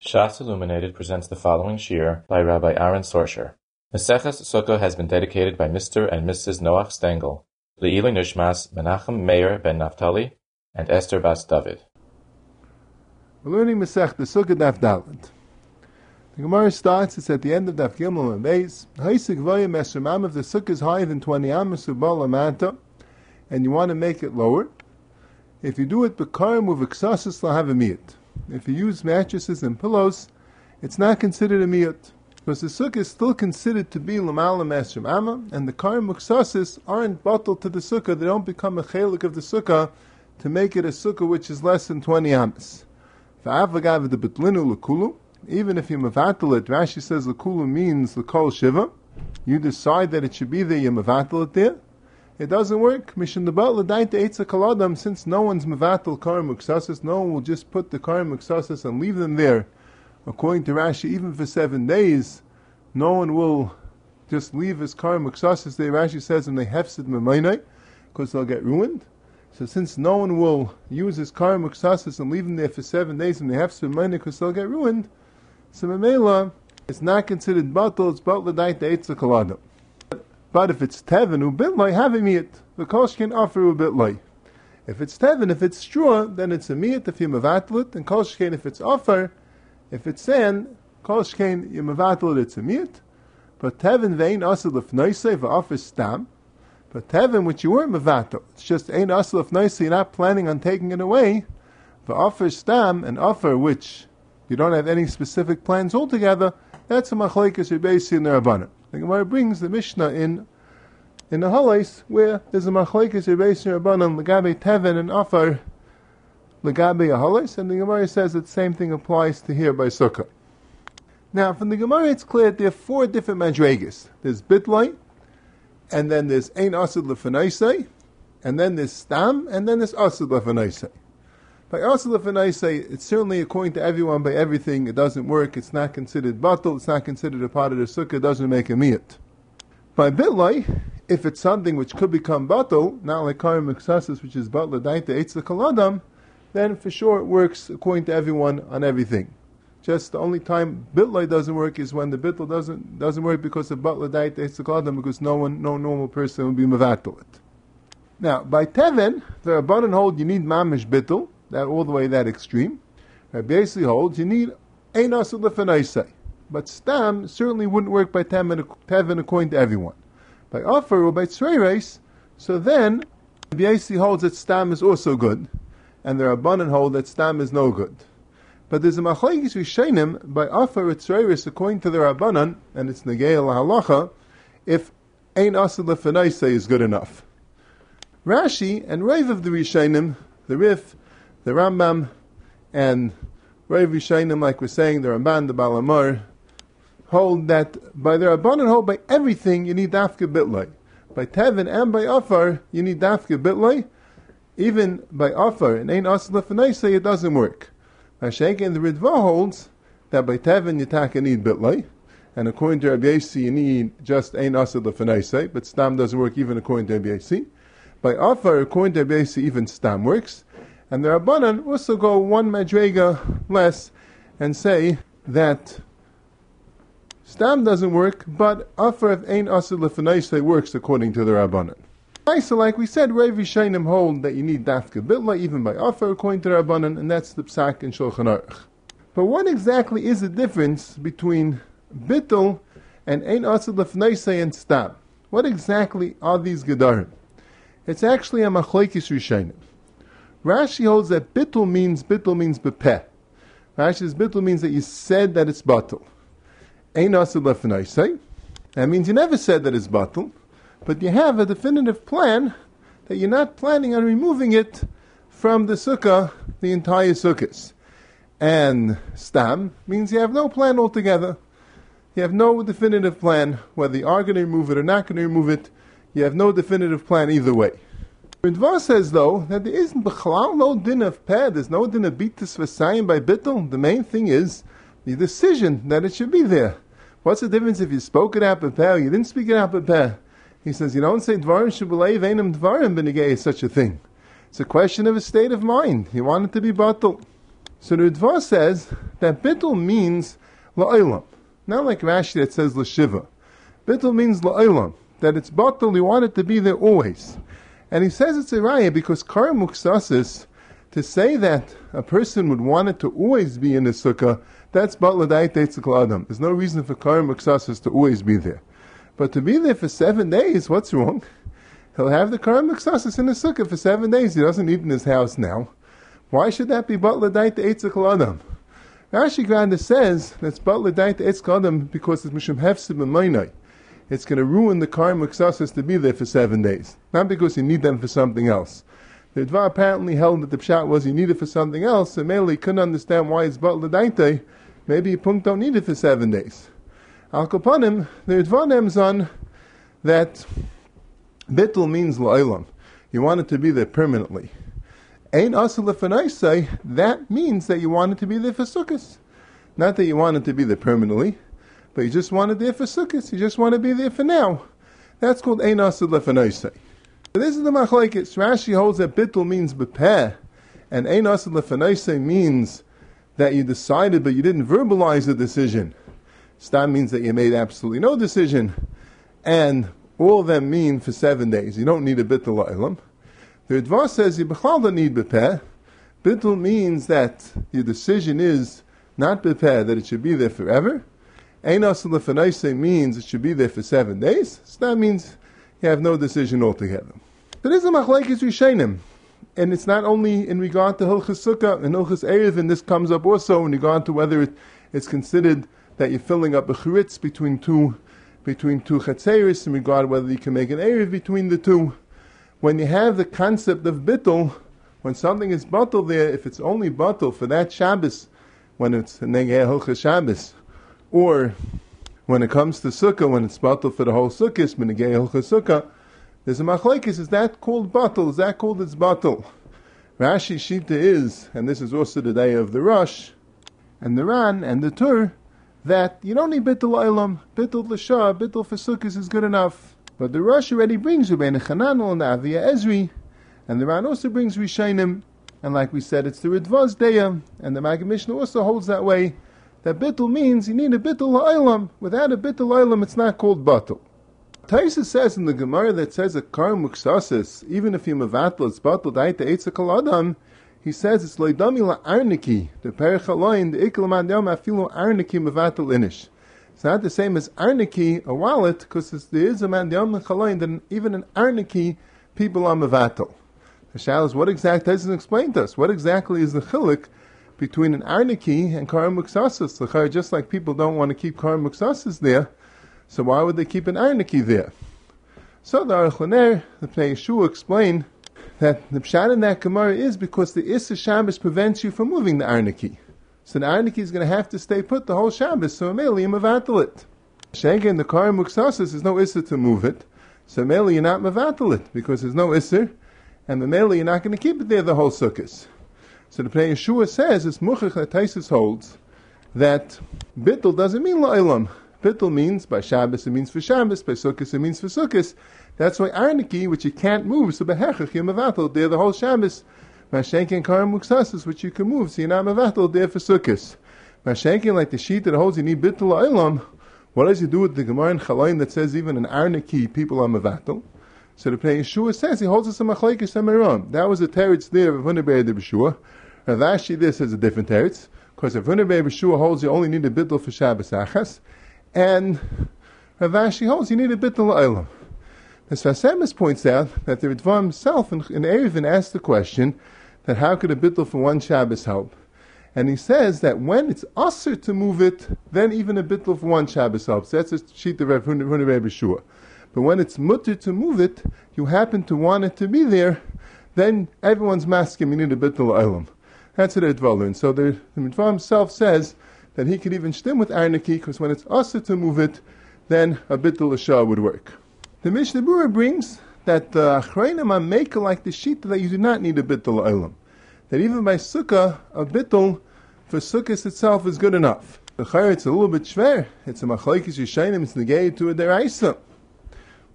Shas Illuminated presents the following shir by Rabbi Aharon Sorscher. Maseches Sukkah has been dedicated by Mr. and Mrs. Noach Stengel, Le'ilui Nishmas Menachem Meir ben Naftali, and Esther Bas David. We're learning Masech the Sukkah. The Gemara starts, it's at the end of Daf Gimel and Beis. Haisik Vayim Esremam, if the Sukkah is higher than 20 Amos Ubal Amanta, and you want to make it lower, if you do it Bekarim Iksasis Lahavamiyat. If you use mattresses and pillows, it's not considered a miyut. Because the sukkah is still considered to be lamala mesrim amma, and the karim muksasis aren't bottled to the sukkah, they don't become a chelik of the sukkah to make it a sukkah which is less than 20 amas. Even if you mavatal it, Rashi says lakulu means lakol shiva, you decide that it should be there, you mavatal it there, it doesn't work. Mishin the died to Eitza Kaladam, since no one's Mavatal Kar Muksasis, no one will just put the Kar Muksasis and leave them there. According to Rashi, even for seven days, no one will just leave his Kar Muksasis there. Rashi says, and they hefsid Memainai, because they'll get ruined. So since no one will use his Kar Muksasis and leave them there for seven days, and they hefsid Memainai, because they'll get ruined, so Memela, it's not considered Batal, it's Batal Dait to Eitza Kaladam. But if it's tevin ubitloi, have a miyat. The kosh can offer ubitloi. If it's tevin, if it's straw, then it's a miyat if you mavatlet, and kosh can if it's offer. If it's sand, kosh can you mavatlet, it's a miyat. But tevin vein asel if noisei v'offer stam. But tevin which you weren't mavatel, it's just ein asel if you're not planning on taking it away. The offer stam, an offer which you don't have any specific plans altogether, that's a machlekes rebbeisi in the Gemara brings the Mishnah in in the Halais where there's a machlekes Rebbeinu Rabbanan legabe Tevin and Afar legabe Halais, and the Gemara says that the same thing applies to here by Sukkah. Now, from the Gemara, it's clear that there are four different madregas. There's bitlai, and then there's ein asid lefanaisei, and then there's stam, and then there's asid lefanaisei. By I say it's certainly according to everyone by everything. It doesn't work. It's not considered batal. It's not considered a part of the sukkah. It doesn't make a miyat. By bitlai, if it's something which could become batal, not like karim mixasis, which is batla daita the kaladam, then for sure it works according to everyone on everything. Just the only time bitlai doesn't work is when the bitl doesn't doesn't work because of batla daita eitz the kaladam, because no one, no normal person will be mevatel it. Now, by teven, the rabbanon hold you need mamish bitl, that all the way that extreme. Rabbi basically holds you need ein asul lefanaisei. But stam certainly wouldn't work by tevin according to everyone. By offer or by tzreireis, so then Rabbi holds that stam is also good, and the Rabbanan hold that stam is no good. But there's a machlekes rishenim by offer or tzreireis according to the Rabbanan, and it's negei halacha, if ein asul lefanaisei is good enough. Rashi and Rav of the Rishonim, the Rif, the Rambam, and Rav Rishainim, like we're saying, the Ramban, the Baal HaMaor, hold that by the Rabbanan hold by everything you need dafka bitlay. By Tevin and by Afar, you need dafka bitlay. Even by Afar and Ein Asal say it doesn't work. Mashake and the Ritva holds that by Tevin you taka need bitlay. And according to Rabbi Yasi, you need just Ein Asal say, but Stam doesn't work even according to Rabbi Yasi. By Afar, according to Rabbi Yasi, even Stam works. And the Rabbanan also go one madrega less and say that Stam doesn't work, but Afar of Ein Lefanaisei works according to the Rabbanan. So, like we said, Rav Shainim hold that you need Dafka Bitla even by Afar according to the Rabbanan, and that's the Psak and Shulchan Aruch. But what exactly is the difference between Bittel and Ein Asr Lefanaisei and Stam? What exactly are these Gedarim? It's actually a Machlekes Rishainim. Rashi holds that bittul means bittul means bepeh. Rashi says bittul means that you said that it's batul. Ein asid That means you never said that it's batul, but you have a definitive plan that you're not planning on removing it from the sukkah, the entire sukkahs. And stam means you have no plan altogether. You have no definitive plan whether you are going to remove it or not going to remove it. You have no definitive plan either way. Ritva says though that there isn't b'chalal no din of peh, there's no din of bitis v'sayim by bittel. The main thing is the decision that it should be there. What's the difference if you spoke it out peh or you didn't speak it out peh? He says you don't say dvarim shabalev einam dvarim benegay such a thing. It's a question of a state of mind. You want it to be batel. So the Ritva says that bittul means la'olam, not like Rashi that says l'shiva. Bittul means la'olam, that it's batal, you want it to be there always. And he says it's a raya because kar muksasis, to say that a person would want it to always be in the sukkah, that's batladait adam. There's no reason for kar muksasis to always be there. But to be there for seven days, what's wrong? He'll have the kar muksasis in the sukkah for seven days. He doesn't eat in his house now. Why should that be batladait adam? Rashi Granda says that's batladait adam because it's mishum hefsim it's going to ruin the karma success to be there for seven days. Not because you need them for something else. The Dvar apparently held that the pshat was you need it for something else, and Mele couldn't understand why it's but l'daite. Maybe you punk don't need it for seven days. Al Kapanim, the Dvar names on that bittul means la'ilam. You want it to be there permanently. Ain say that means that you want it to be there for sukkahs. Not that you want it to be there permanently but you just want it there for sukkahs. You just want to be there for now. That's called Ein Asad Lefanaisei. This is the machlekes. Rashi holds that bittul means bepeh, and Ein Asad Lefanaisei means that you decided but you didn't verbalize the decision. Stam means that you made absolutely no decision, and all of them mean for seven days. You don't need a bittul la'ilam. The Ritva says you don't need bepeh. Bittul means that your decision is not bepeh, that it should be there forever, Einos lefanaise means it should be there for seven days. So that means you have no decision altogether. There is a machlekes rishenim, and it's not only in regard to hilchas sukkah and hilchas erev, and this comes up also in regard to whether it, it's considered that you're filling up a churitz between two between two chatzeris in regard whether you can make an erev between the two. When you have the concept of bittul, when something is batal there, if it's only batal for that Shabbos, when it's negeh hilchas Shabbos, or when it comes to sukkah, when it's batal for the whole sukkah, minigay sukkah, there's a machlekes. Is that called batal? Is that called its batal? Rashi Shita is, and this is also the day of the Rush, and the Ran, and the Tur, that you don't need bittul olam, bittul l'shah, bittul for is good enough. But the Rush already brings Rabbeinu Chananel and Avia Ezri, and the Ran also brings Rishainim, and like we said, it's the Ridvaz Deya, and the Maggid Mishnah also holds that way, that bittul means you need a bittul la'ilam. Without a bittul la'ilam, it's not called batul. Taisa says in the Gemara that says a kar muksasis, even if you mavatl, it's batul daita eitzakal adam, he says it's loidami la'arniki, the perichaloin, the iklaman yom afilu arniki mavatl inish. It's not the same as arniki, a wallet, because there is a man yom chaloin, then even an arniki, people are mavatl. The shal is what exactly doesn't explain to us. What exactly is the chilik between an arniki and karam muksasis. Just like people don't want to keep karam muksasis there, so why would they keep an arniki there? So the Archaner, the Pnei Yeshua explained that the pshat in that Gemara is because the Issa Shabbos prevents you from moving the arniki. So the arniki is going to have to stay put the whole Shabbos, so Ameli mavatal it. Shengen, the karam muksasis, there's no Issa to move it. So Ameli, you're not mavatal it, because there's no Issa, and the Ameli, you're not going to keep it there the whole Sukkot. So the Pnei Yeshua says, it's Muchach that Taisus holds, that Bittul doesn't mean La'ilam. Bittul means, by Shabbos it means for Shabbos, by Sukkot it means for Sukkot. That's why Arniki, which you can't move, so Behechach, you're Mavatal, there the whole Shabbos. Mashenkin Karam Muksasis, which you can move, so you're not Mavatal, there for Sukkot. Mashenkin, like the sheet that holds you need Bittul La'ilam, what does he do with the Gemara in Chalain that says even an Arniki, people are Mavatal? So the Pnei Yeshua says he holds us a machlekes. That was the teretz there of Hunaber de Beshua. Rav Ashi this is a different teretz because if Hunaber Beshua holds you only need a bittul for Shabbos achas, and Rav Ashi holds you need a bittul olam. The Sfas Emes points out that the Ritva himself in, in Erevin asked the question that how could a bittul for one Shabbos help? And he says that when it's usher to move it, then even a bittul for one Shabbos helps. That's a sheet of Rav Hunaber Beshua. But when it's mutter to move it, you happen to want it to be there, then everyone's masking, you need a bit of olam. That's Edva learned. So the, the Mitzvah himself says that he could even stem with Arniki, because when it's also to move it, then a bit of would work. The Mishnah Berurah brings that the Achrayim are maker like the sheet that you do not need a bittul olam. That even by sukkah, a bittul for sukkah itself is good enough. The chayr, it's a little bit schwer. It's a machlekes yishayim, it's negated to a deraisa.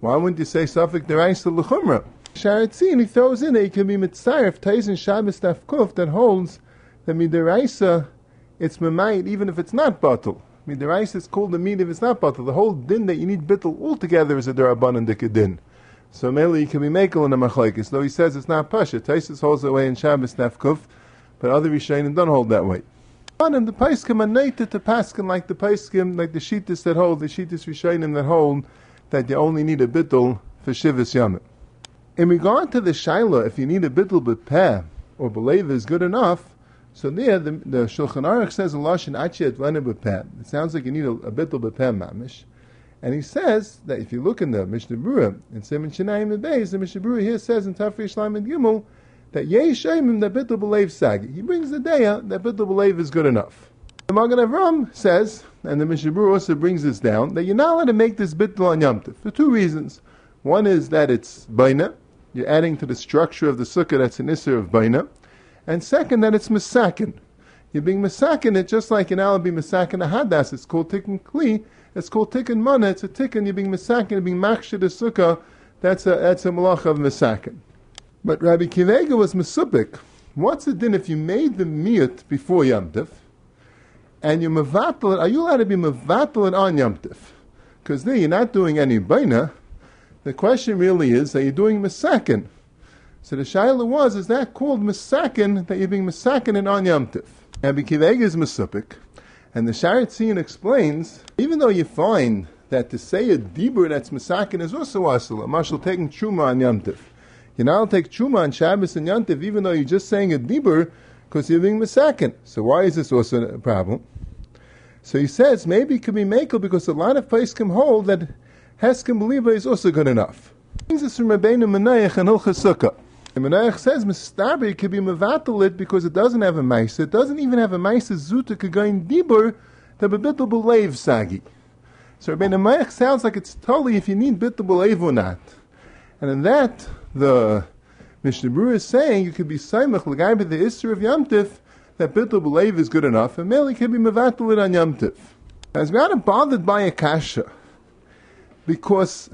Why wouldn't you say Suffolk Deraisa L'chumra? Shaar HaTziyun, he throws in that you can be mitzayef Taisin Shabbos Kuf that holds that midiraisa, it's memayit even if it's not batal. Midiraisa is called the meat if it's not batal. The whole din that you need bittul altogether is a derabanan din. So mainly you can be makel in a machlekes, though he says it's not pasha. Taisus holds that way in Shabbos nefkuf, but other Rishonim don't hold that way. And the Paiskim are nated to Paskin like the Paiskim, like the Shittis that hold, the Shittis Rishonim that hold that you only need a bittul for Shivas Yamim. In regard to the Shaila, if you need a bittul b'peh or beleva is good enough, so there the, the Shulchan Aruch says in Lashon Achi Atvana b'peh. It sounds like you need a, a bittul b'peh mamish. And he says that if you look in the Mishnah Berurah, in Simon Shinayim the Beis, the Mishnah Berurah here says in Tafri Shlam and Gimel, that Yesh Shemim that Bittul Belev Sagi. He brings the daya that Bittul Belev is good enough. The Magen Avram says, and the Mishnah Berurah also brings this down, that you're not allowed to make this Bittul on Yom for two reasons. One is that it's Baina, you're adding to the structure of the Sukkah that's an Isser of Baina, and second, that it's Masakin. You're being Masakin it just like an Alabi Masakin a Hadas, it's called Tikkun Kli, it's called tikkun mana. It's a tikkun. You're being misakin. You're being machshir the sukkah. That's a that's a malach of misakin. But Rabbi Kivega was mesupik. What's the din if you made the miyut before Yom Tif, and you mevatel it? Are you allowed to be mevatel it on Yom? Because there you're not doing any baina. The question really is, are you doing misakin? So the shaila was, is that called misakin that you're being misakin in on Yom Tif? Rabbi Kivega is mesupik. And the Shaar HaTziyun explains, even though you find that to say a dibur that's masakin is also asala, marshal taking truma on yamtiv. You now take truma on Shabbos and yamtiv, even though you're just saying a dibur, because you're being masakin. So why is this also a problem? So he says maybe it could be makel because a lot of places can hold that Heskim believer is also good enough. Brings us from Rabbeinu Menayach and Hilchas. And Menayach says Mistabi could be mevatel because it doesn't have a mice. It doesn't even have a mice zuta kagain dibur the bebitul belev sagi. So Rabbeinu Menayach sounds like it's totally if you need bitul belev or not. And in that, the Mishnah Berurah is saying you could be saimach l'gai the Isser of Yamtif that bitul belev is good enough, and merely could be mevatel it on Yamtif. As we are not bothered by a kasha, because,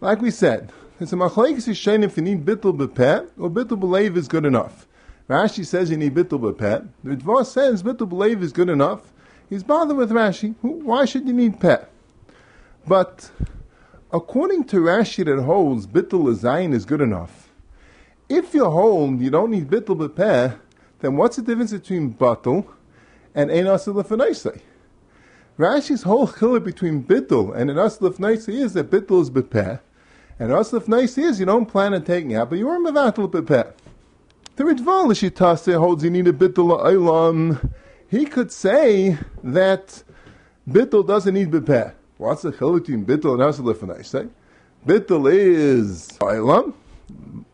like we said, it's a machlekes yishayin if you need bittul bepet or bittul belev is good enough. Rashi says you need bittul bepet. The Dvar says bittul belev is good enough. He's bothered with Rashi. Why should you need pet? But according to Rashi that holds bittul zayin is good enough. If you hold you don't need bittul bepet, then what's the difference between batul and ein asel Rashi's whole chiluk between bittul and an asel is that bittul is bepeh and Aslif nice is you don't plan on taking out, but you are mevatel bepeh. The Ritval Shitase holds you need a bittul eilam. He could say that bittul doesn't need bepeh. What's the chiluk between bittul and aslif nice? Bittul is eilam,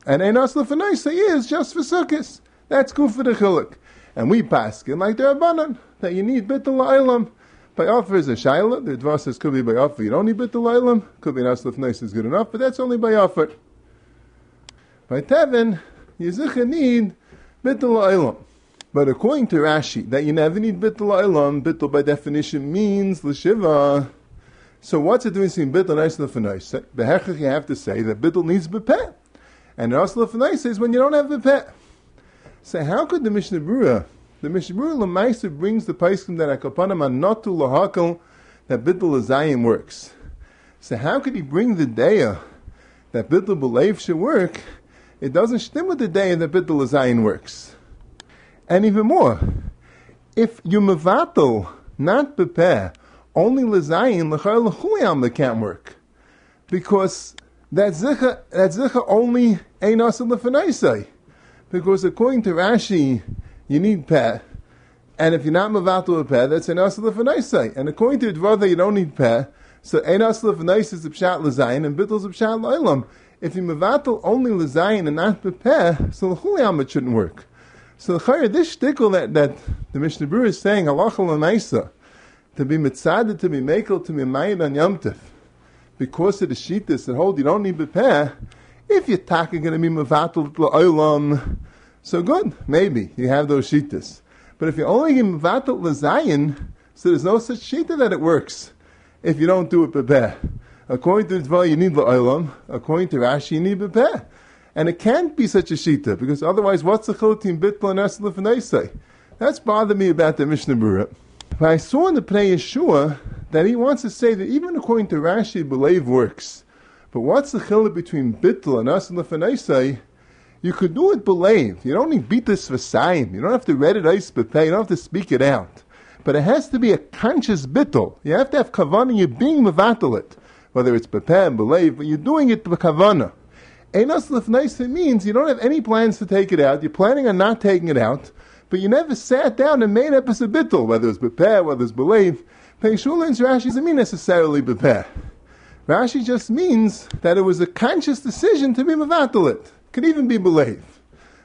and ein aslif nice is just for sukkahs. That's good for the chiluk. And we pass it like the Rabbanan, that you need bittul eilam. By offer is a shaila. The Dvar says could be by offer. You don't need bit the Could be an aslif nice is good enough, but that's only by offer. By tevin, you need bit the But according to Rashi, that you never need bit the bittul by definition means l'shiva. So what's the difference between bittul and aslif nice? Behechach you have to say that bittul needs bepeh. And aslif is when you don't have bepeh. So how could the Mishnah Berurah the Mishmur Lamaisa brings the Paiskim that Akapanam are not to Lahakal that Bittul Azayim works. So how could he bring the Daya that Bittul Belev should work? It doesn't stem with the Daya that Bittul Azayim works. And even more, if you Mavato, not Bepeh, only Lazayin, Lachar Lachuyam can't work. Because that Zikha, that Zikha only Ein Asa Because according to Rashi, you need peh. And if you're not mavatul a peh, that's an asla for And according to Dvada, you don't need peh. So ein asla for is the pshat l'zayin, and bittul is the pshat. If you mavatul only l'zayin and not peh, so l'chuliyam it shouldn't work. So the chayr, this shtickle that, that the Mishnah Berurah is saying, halacha l'maisa, to be mitzaded, to be makel, to be mayid on yomtiv, because of the sheetas that hold you don't need peh, if you're talking going to be mavatul l'olam, so good, maybe you have those shitas. But if you only give vatal lezayin, so there's no such shita that it works. If you don't do it bebeh, according to Dvar, you need la'olam. According to Rashi, you need bebeh. And it can't be such a shita because otherwise, what's the chilutim bitbal and eslif That's bothered me about the Mishnah Berurah. But I saw in the Pnei Yeshua that he wants to say that even according to Rashi, believe works. But what's the chiluk between bittul and us? You could do it believe. You don't need beat this v'sayim. You don't have to read it ice You don't have to speak it out. But it has to be a conscious bittul. You have to have kavanah. You're being mevatel it, whether it's bepeh and believe, but you're doing it with kavanah. Einos lefnaisa means you don't have any plans to take it out. You're planning on not taking it out, but you never sat down and made up as a bittul, whether it's bepeh, whether it's believe. Peishulins Rashi doesn't mean necessarily bepeh. Rashi just means that it was a conscious decision to be mevatel it could even be believed.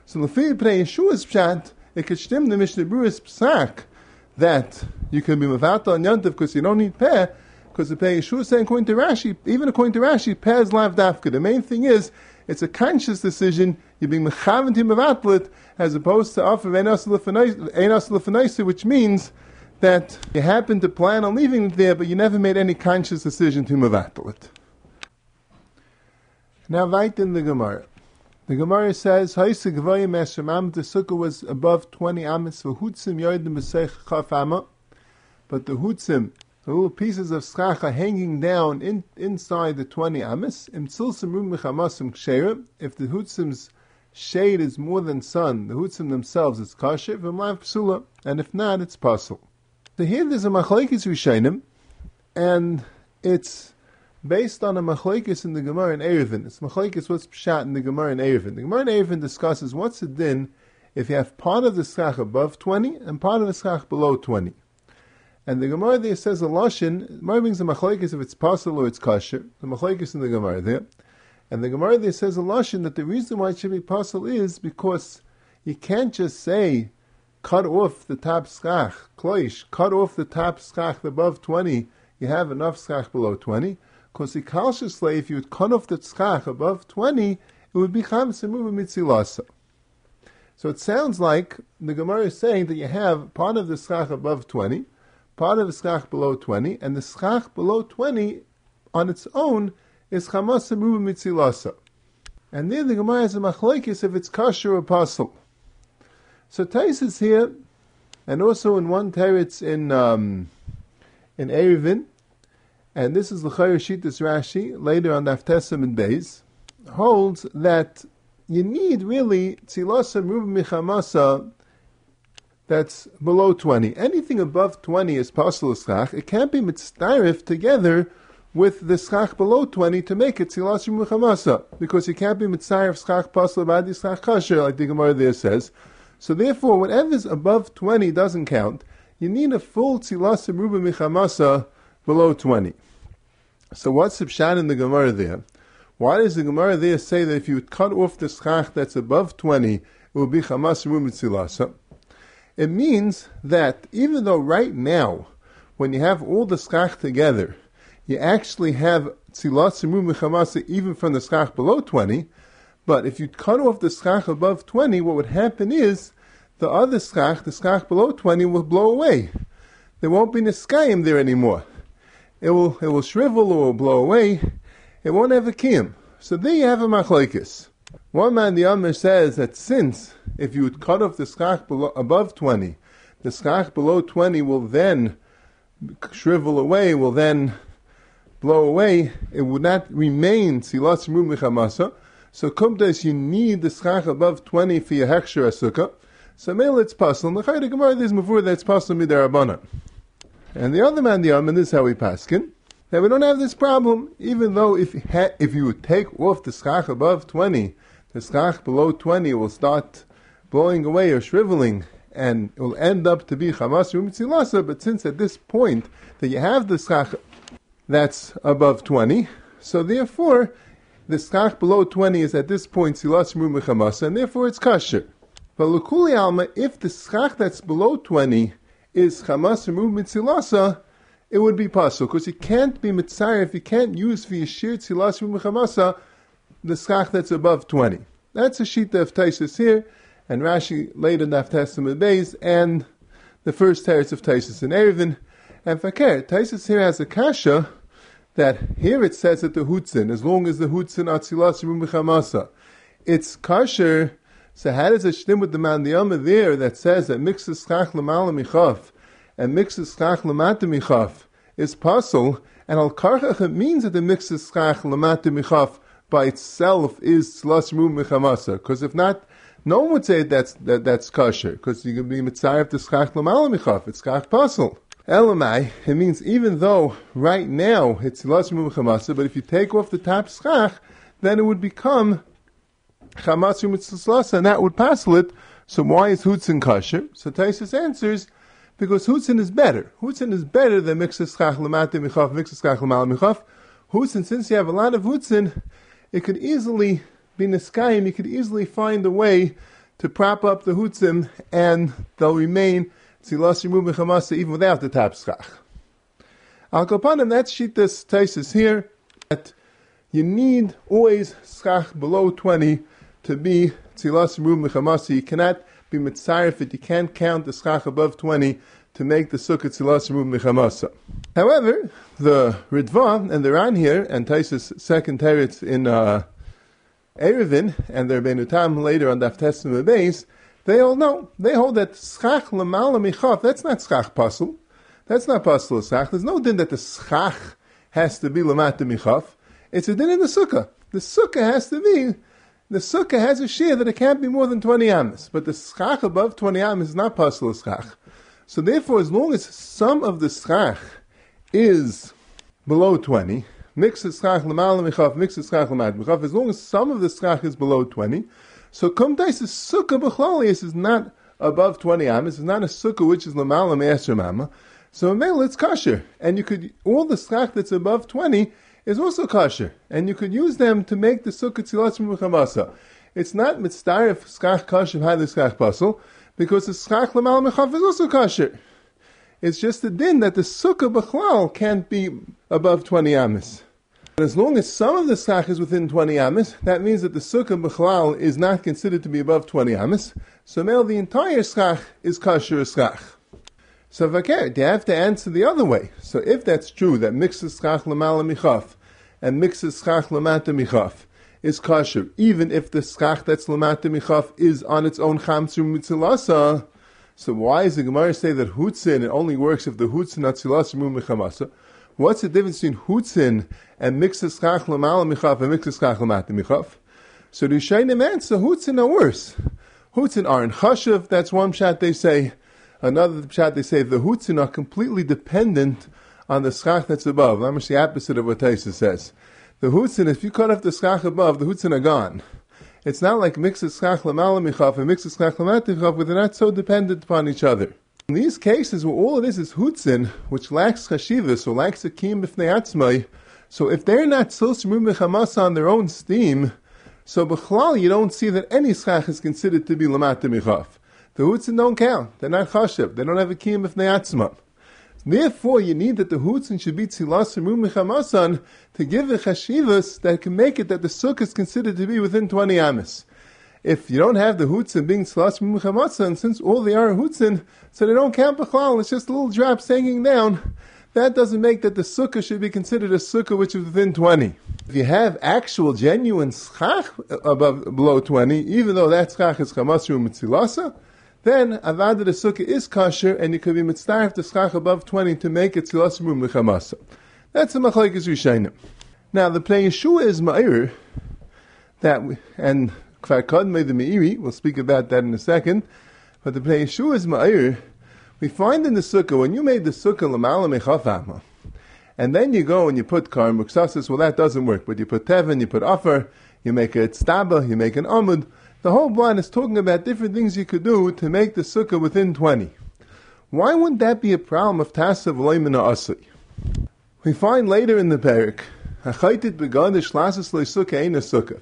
So Lefi Pnei Yeshua's pshat, it could stem the Mishnah Berurah's psak that you can be mavata on Yantav because you don't need peh, because the Pnei Yeshua is saying according to Rashi, even according to Rashi, peh is lav dafka. The main thing is, it's a conscious decision, you're being mechavan to mavatlit, as opposed to off of enos lefanaisa, which means that you happen to plan on leaving it there, but you never made any conscious decision to mavatlit. Now, right in the Gemara. The Gemara says, "Haisa gvayim eshamam." The sukkah was above twenty amas for hutzim yodim b'seich chaf but the hutzim, the little pieces of schacha hanging down in, inside the twenty amas, im rum mechamasim ksherim. If the hutzim's shade is more than sun, the hutzim themselves is kasher, v'mlav psula, and if not, it's puzzle. So here there's a machlekes rishonim, and it's based on a machlekes in the Gemara in Eruvin. It's machlekes what's pshat in the Gemara in Eruvin. The Gemara in Eruvin discusses what's the din if you have part of the schach above 20 and part of the schach below 20. And the Gemara there says a lashon. Gemara brings a machlekes if it's possible or it's kosher. The machlekes in the Gemara there, and the Gemara there says a lashon that the reason why it should be possible is because you can't just say cut off the top schach, kloish, cut off the top schach above 20. You have enough schach below 20 because the kalshusle, if you would cut off the tzchach above 20, it would be chamsemuva mitzilasa. So it sounds like the Gemara is saying that you have part of the schach above 20, part of the schach below 20, and the schach below 20 on its own is chamasemuva mitzilasa. And then the Gemara has a machlekes if it's kasher or apostle. So Tais is here, and also in one teretz in um, in Eruvin, and this is the Shittas Rashi, later on Naftesim and Beis, holds that you need really Tzilasa Ruba Michamasa that's below 20. Anything above 20 is Pasal Schach. It can't be mitzdarif together with the schach below 20 to make it Tzilas Michamasa, because you can't be mitzdarif schach Pasal Badi schach Kasher, like the Gemara there says. So therefore, whatever is above 20 doesn't count. You need a full Tzilas Ruba Michamasa below 20. So what's the pshat in the Gemara there? Why does the Gemara there say that if you cut off the schach that's above 20, it will be chamas rumitzilasa? It means that even though right now, when you have all the schach together, you actually have tzilas rumichamasa even from the schach below 20, but if you cut off the schach above 20, what would happen is the other schach, the schach below 20, will blow away. There won't be niskayim there anymore it will it will shrivel or will blow away. It won't have a. So there you have a machlekes. One man, the Amr says that since if you would cut off the schach below, above 20, the schach below 20 will then shrivel away, will then blow away, it would not remain silas mumichamasa. So kumtes, you need the schach above 20 for your hechsher asukah. So mele it's possible. The Chayda Gemara, there's mavur that's possible midarabanan. And the other man, the Amman, is how we paskin. That we don't have this problem, even though if if you take off the schach above 20, the schach below 20 will start blowing away or shriveling, and it will end up to be chamas rumitzilasa, but since at this point that you have the schach that's above 20, so therefore the schach below 20 is at this point silas rumichamasa, and therefore it's kasher. But lukuli alma, if the schach that's below 20 is Hamas remove mitzilasa, it would be possible because you can't be mitzayir if you can't use for yeshir tzilas remove chamasa the schach that's above twenty. That's a sheet of Taisus here, and Rashi later Naftasim Beis, and the first teretz of Taisus in Eruvin. And Fakir, Taisus here has a kasha that here it says that the hutzin, as long as the hutzin atzilas chamasa, it's kasher So how does it stem with the mandiyama there that says that mixes schach lemala and mixes schach lemata is puzzle, and al karchach it means that the mixes schach lemata by itself is tzlas rum michamasa. Because if not, no one would say that's that, that's kosher because you can be mitzayef to schach lemala. It's schach puzzle. Elamai, it means even though right now it's michamasa, but if you take off the top schach, then it would become chamatzu mitzvah, and that would passel it. So why is hutzin kosher? So Taisus answers, because hutzin is better. Hutzin is better than mixes chach lamate michaf, mixes chach lamal. Hutzin, since you have a lot of hutzin, it could easily be niskayim, you could easily find a way to prop up the hutzim, and they'll remain tzilas yimu b'chamasa even without the top schach. Al kapanim, that's shittas Taisus here, that you need always schach below 20 to be tzilas rum mechamasi. You cannot be mitzaref it. You can't count the schach above 20 to make the sukkah tzilas rum mechamasa. However, the Ritva and the Ran here, and Taisus second teretz in uh, Erevin, and their Benutam later on Daf Testim base, they all know. They hold that schach lamala michaf, that's not schach pasul. That's not pasul schach. There's no din that the schach has to be lamata michaf. It's a din in the sukkah. The sukkah has to be the sukkah has a shear that it can't be more than 20 amas, but the schach above 20 amas is not pasul schach. So therefore, as long as some of the schach is below 20, mix schach l'mal michaf, mix schach l'mat michaf, as long as some of the schach is below 20, so kumtais is sukkah b'chlalius is not above 20 amas, it's not a sukkah which is l'mal me'esher mama, so in it's kosher. And you could, all the schach that's above 20 is also kosher, and you could use them to make the sukkah tzilas mechamasa. It's not mitzdarif skach kosher the skach pasul, because the skach lamal mechaf is also kosher. It's just a din that the sukkah b'chlal can't be above 20 amis. But as long as some of the skach is within 20 amis, that means that the sukkah b'chlal is not considered to be above 20 amis. So now the entire skach is kosher skach. So vaker, they have to answer the other way. So if that's true, that mixes schach lamala michaf and mixes schach lamata michaf is kosher, even if the schach that's lamata michaf is on its own chamsur mitzilasa. So why does the Gemara say that hutzin it only works if the hutzin atzilasa michamasa? What's the difference between hutzin and mixes schach lamala michaf and mixes schach lamata michaf? So the Shainim answer hutzin are worse. Hutzin are in chashav. That's one shot they say. Another shot they say the hutzin are completely dependent on the schach that's above. That's the opposite of what Taisa says. The hutzin, if you cut off the schach above, the hutzin are gone. It's not like mixes schach lamala michaf and mixes schach lamat michaf, but they're not so dependent upon each other. In these cases where all it is is hutzin, which lacks chashivas so lacks a kim b'fnei so if they're not silshmu mechamas on their own steam, so b'chlal you don't see that any schach is considered to be lamat michaf. The hutzin don't count. They're not chashiv. They don't have a kiyum if ne'atzma. Therefore, you need that the hutzin should be tzilas um mechamasan to give the chashivas that can make it that the sukkah is considered to be within 20 amis. If you don't have the hutzin being tzilas um mechamasan, since all they are hutzin, so they don't count b'chlal, it's just a little drops hanging down, that doesn't make that the sukkah should be considered a sukkah which is within 20. If you have actual, genuine schach above, below 20, even though that schach is chamasru um mitzilasa, then avada the sukkah is kosher, and you could be mitzvah the schach above 20 to make it tzilas lechamasa. That's the machlekes rishayim. Now, the Pnei Yeshua is ma'ir, that, we, and kvar made the meiri, we'll speak about that in a second, but the Pnei Yeshua is ma'ir, we find in the sukkah, when you made the sukkah lamala mechafama, and then you go and you put kar muksasis, well that doesn't work, but you put tevin, you put offer, you make a tztaba, you make an amud, the whole blind is talking about different things you could do to make the sukkah within 20. Why wouldn't that be a problem of tasav loimina asli? We find later in the parak, if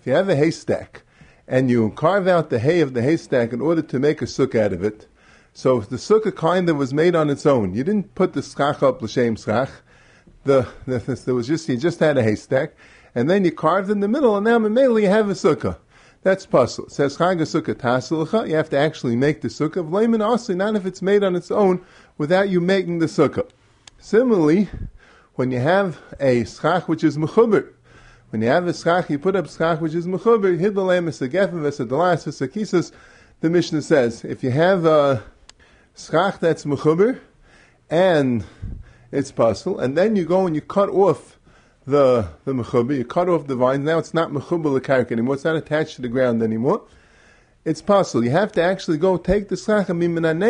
you have a haystack and you carve out the hay of the haystack in order to make a sukkah out of it, so the sukkah kind of was made on its own. You didn't put the schach up l'shem schach. The, the, there was just you just had a haystack, and then you carved in the middle, and now immediately you have a sukkah. That's puzzle. It says Chag Sukkah you have to actually make the sukkah. Vlayman Asli, not if it's made on its own without you making the sukkah. Similarly, when you have a schach which is mechuber, When you have a schach, you put up schach which is mechuber, hidlalem is a a kisus. The Mishnah says, if you have a schach that's mechuber, and it's puzzle, and then you go and you cut off the the mechuber, you cut off the vines. Now it's not mechuber lekarik anymore. It's not attached to the ground anymore. It's possible. You have to actually go take the schach and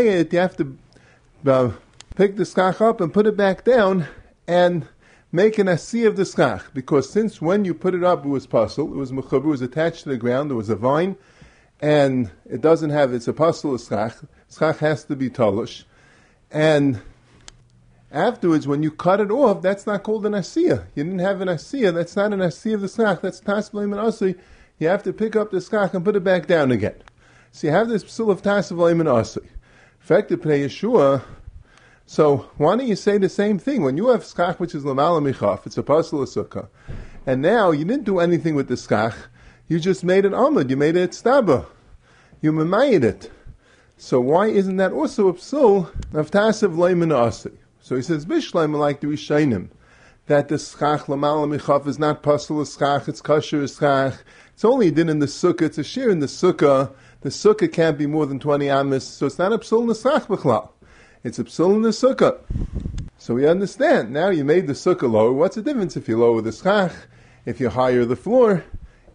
it. You have to uh, pick the schach up and put it back down and make an asi of the schach. Because since when you put it up, it was puzzle, it was mechuber, it was attached to the ground, there was a vine, and it doesn't have, it's a of schach. Schach has to be tolush. And Afterwards, when you cut it off, that's not called an asiya. You didn't have an asiya. That's not an asiya of the skach. That's tasvalim and asi. You have to pick up the skach and put it back down again. So you have this psul of tasvalim and asi. Effective pnei Yeshua. So why don't you say the same thing when you have skach which is lamala michaf? It's a pasul of sukkah, and now you didn't do anything with the skach. You just made an amud. You made it staba. You mamayed it. So why isn't that also a psul of tasav leimin asi? So he says, Bishleim like the Rishainim, that the schach lamala michaf is not pasul schach, it's kosher schach. It's only din in the sukkah, it's a shear in the sukkah. The sukkah can't be more than 20 amis, so it's not a psul in the schach b'chlal. It's a psul in the sukkah. So we understand. Now you made the sukkah lower. What's the difference if you lower the schach, if you higher the floor?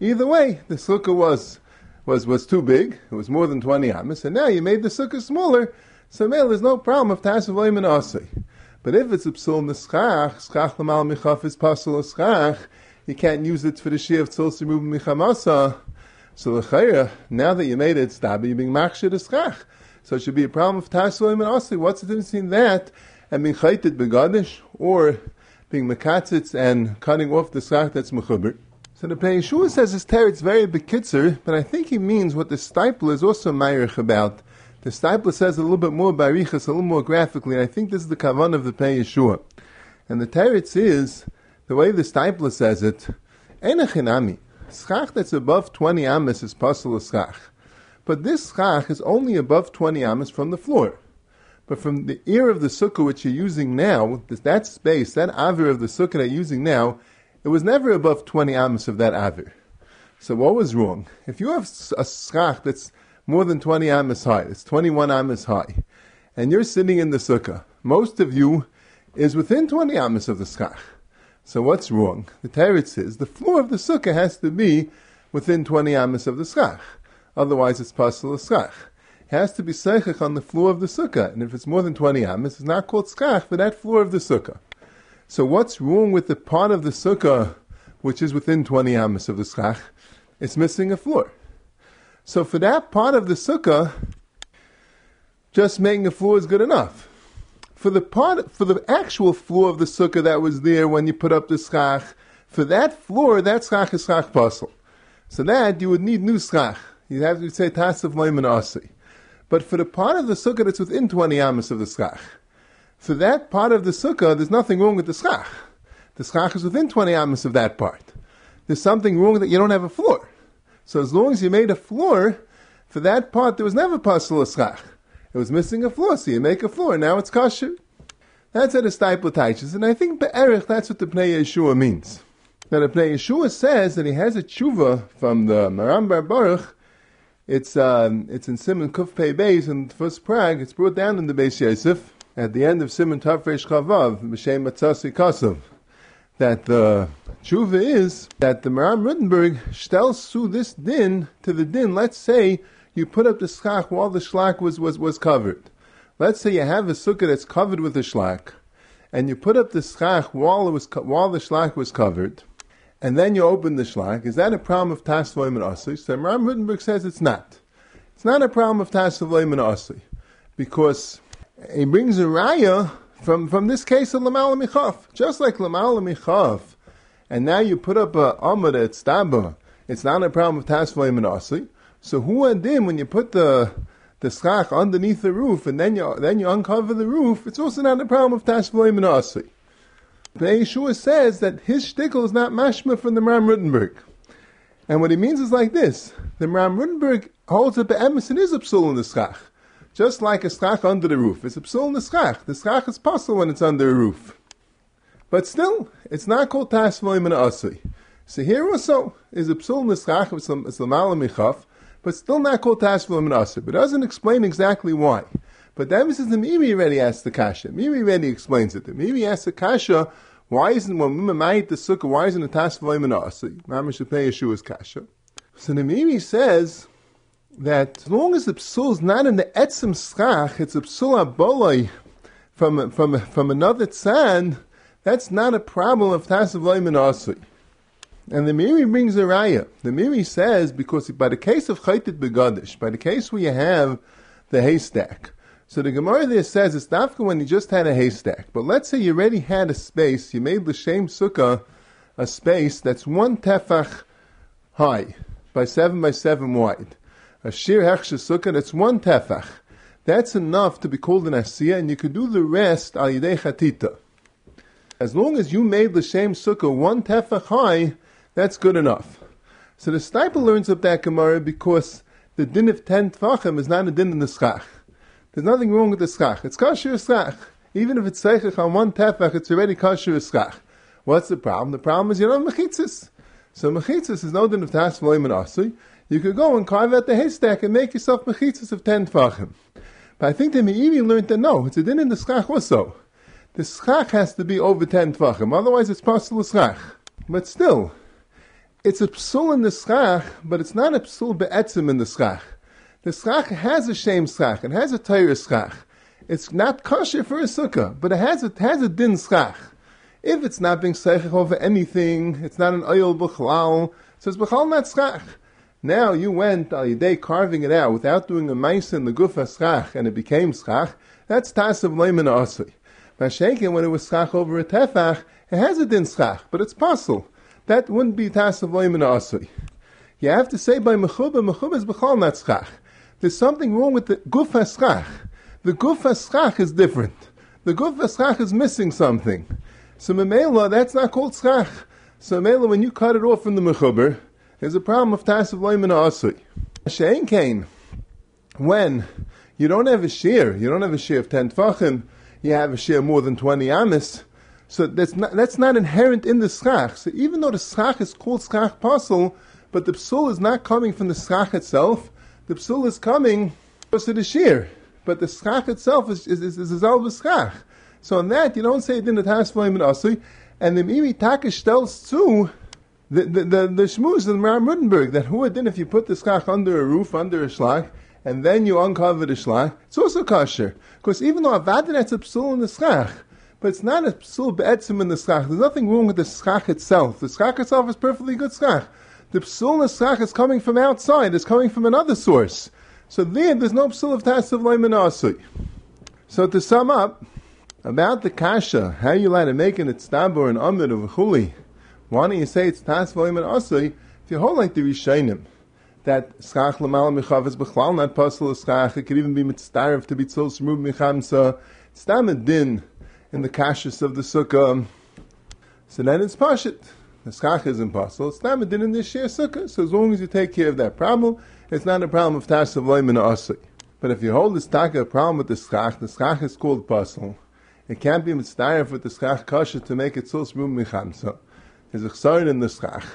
Either way, the sukkah was was was too big. It was more than 20 amis, and now you made the sukkah smaller. So male, there's no problem of tasav and asay. But if it's a psul neschach, schach lamal michaf is pasul schach, you can't use it for the shia of tzol siruv michamasa. So l'chayra, now that you made it, stop you being machshir schach. So it should be a problem of taslim and asli. What's the difference between that and being chaytit begadish or being mekatzitz and cutting off the schach that's mechuber? So the Pnei Yeshua says his teretz very bekitzer, but I think he means what the Steipler is also myrich about. The Steipler says a little bit more barichas, a little more graphically, and I think this is the kavan of the Pnei Yeshua. And the teretz is, the way the Steipler says it, enachinami, schach that's above 20 amas is pasul schach. But this schach is only above 20 amas from the floor. But from the ear of the sukkah which you're using now, that space, that avir of the sukkah that you're using now, it was never above 20 amas of that avir. So what was wrong? If you have a schach that's more than 20 amas high. It's 21 amas high. And you're sitting in the sukkah. Most of you is within 20 amas of the schach. So what's wrong? The Teretz says the floor of the sukkah has to be within 20 amas of the schach. Otherwise it's pasul schach. It has to be seichach on the floor of the sukkah. And if it's more than 20 amas, it's not called schach for that floor of the sukkah. So what's wrong with the part of the sukkah which is within 20 amas of the schach? It's missing a floor. So for that part of the sukkah, just making a floor is good enough. For the part, for the actual floor of the sukkah that was there when you put up the schach, for that floor, that schach is schach puzzle. So that you would need new schach. You have to say tasav loiman asi. But for the part of the sukkah that's within 20 amas of the schach, for that part of the sukkah, there's nothing wrong with the schach. The schach is within 20 amas of that part. There's something wrong that you don't have a floor. So as long as you made a floor, for that part there was never pasul schach. It was missing a floor, so you make a floor, now it's kosher. That's at a Steipler taiches, and I think be'erich, that's what the Pnei Yeshua means. Now the Pnei Yeshua says that he has a tshuva from the Maram Bar Baruch, it's, um, it's in Simon Kuf Pei Beis in the first Prague, it's brought down in the Beis Yosef, at the end of Simon Tafresh Chavav, B'Shem Matzasi Kasav that the tshuva is that the Maram Rittenberg stells to this din to the din. Let's say you put up the schach while the shlak was, was, was covered. Let's say you have a sukkah that's covered with a shlak, and you put up the schach while it was while the shlak was covered, and then you open the shlak. Is that a problem of tasvoim and asli? So Maram Rittenberg says it's not. It's not a problem of tasvoim and asli, because he brings a raya from, from this case of Lamal Michav. Just like Lamal Michav, and now you put up a Amud at Staba, it's not a problem of Tasvoim and. So who adim when you put the the schach underneath the roof and then you then you uncover the roof, it's also not a problem of Tasvoim and Asli. Yeshua says that his shtickle is not mashma from the Maram Rutenberg. And what he means is like this: the Maram Rutenberg holds that the Emerson is a psul in the schach. Just like a schach under the roof. It's a psul in the schach. Is possible when it's under a roof. But still, it's not called tasvoim and asli. So here also is a psul nischach with some michaf, but still not called tasvul and But doesn't explain exactly why. But that is the Mimi already asked the kasha. Mimi already explains it. The Mimi asked the kasha, why isn't when we might the sukkah? Why isn't the tasvul and should Pnei Yeshua's kasha. So the Mimi says that as long as the psul is not in the etzim schach, it's a psul aboloi from from from another tzan. That's not a problem of and asib. And the Meiri brings a raya. The Meiri says because by the case of chaytit begadish, by the case where you have the haystack. So the Gemara there says it's not when you just had a haystack. But let's say you already had a space, you made the same sukkah a space that's one tefach high by seven by seven wide. A shir hechsha sukkah that's one tefach. That's enough to be called an asiya, and you could do the rest al yidei chatita. As long as you made the same sukkah one tefach high, that's good enough. So the Steipler learns up that Gemara because the din of ten tvachim is not a din in the schach. There's nothing wrong with the schach. It's kosher schach. Even if it's seichach on one tefach, it's already kosher schach. What's the problem? The problem is you don't have mechitzis. So mechitzis is no din of tas v'loim and asui. You could go and carve out the haystack and make yourself mechitzis of ten tvachim. But I think the Meiri learned that no, it's a din in the schach also. The schach has to be over ten tvachim, otherwise it's possible schach. But still, it's a psul in the schach, but it's not a psul be'etzim in the schach. The schach has a shame schach, it has a Torah schach. It's not kosher for a sukkah, but it has a, it has a din schach. If it's not being seichach over anything, it's not an oil b'chlal, so it's b'chal not schach. Now you went uh, al day carving it out without doing a mice in the gufa schach, and it became schach. That's tasav leiman asui. Mashenkin, when it was schach over a tefach, it has a din schach, but it's possible that wouldn't be tasav loimin asui. You have to say by mechuba, mechuba is b'chal not schach. There's something wrong with the guf schach. The guf schach is different. The guf schach is missing something. So memela, that's not called schach. So memela, when you cut it off from the mechuber, there's a problem of tasav loimin asui. Shein when you don't have a shear, you don't have a shear of ten tfachim, you have a shear more than twenty amis, so that's not, that's not inherent in the schach. So even though the schach is called schach pasul, but the psul is not coming from the schach itself, the psul is coming to the shir. But the schach itself is is is, is schach. So on that you don't say it in the tasvaim and asui, and the mimi takish tells too. The the the, the shmuz in Ram Rudenberg that who then if you put the schach under a roof under a schlag and then you uncover the schlag, it's also kosher because even though avadin that's a psul in the schach, but it's not a psul be'etzim in the schach. There's nothing wrong with the schach itself. The schach itself is perfectly good schach. The psul in the schach is coming from outside. It's coming from another source. So there, there's no psul of tasav leimanasui. So to sum up, about the kasha, how you like to make an itztabor and amid of chuli, why don't you say it's tasav leimanasui if you hold like the Rishainim, that schach lamal mechav is bechlal not pasul schach, it could even be mitzdarif to be tzol shmub mechamsa, stam din, in the kashas of the sukkah. So then it's pashit. The schach is impossible. It's not in the share sukkah. So as long as you take care of that problem, it's not a problem of tasav loim and asik. But if you hold this taka a problem with the schach, the schach is called pasul. It can't be mitzvah with the schach kasha to make it so smooth michamsa. There's a chsarin in the schach.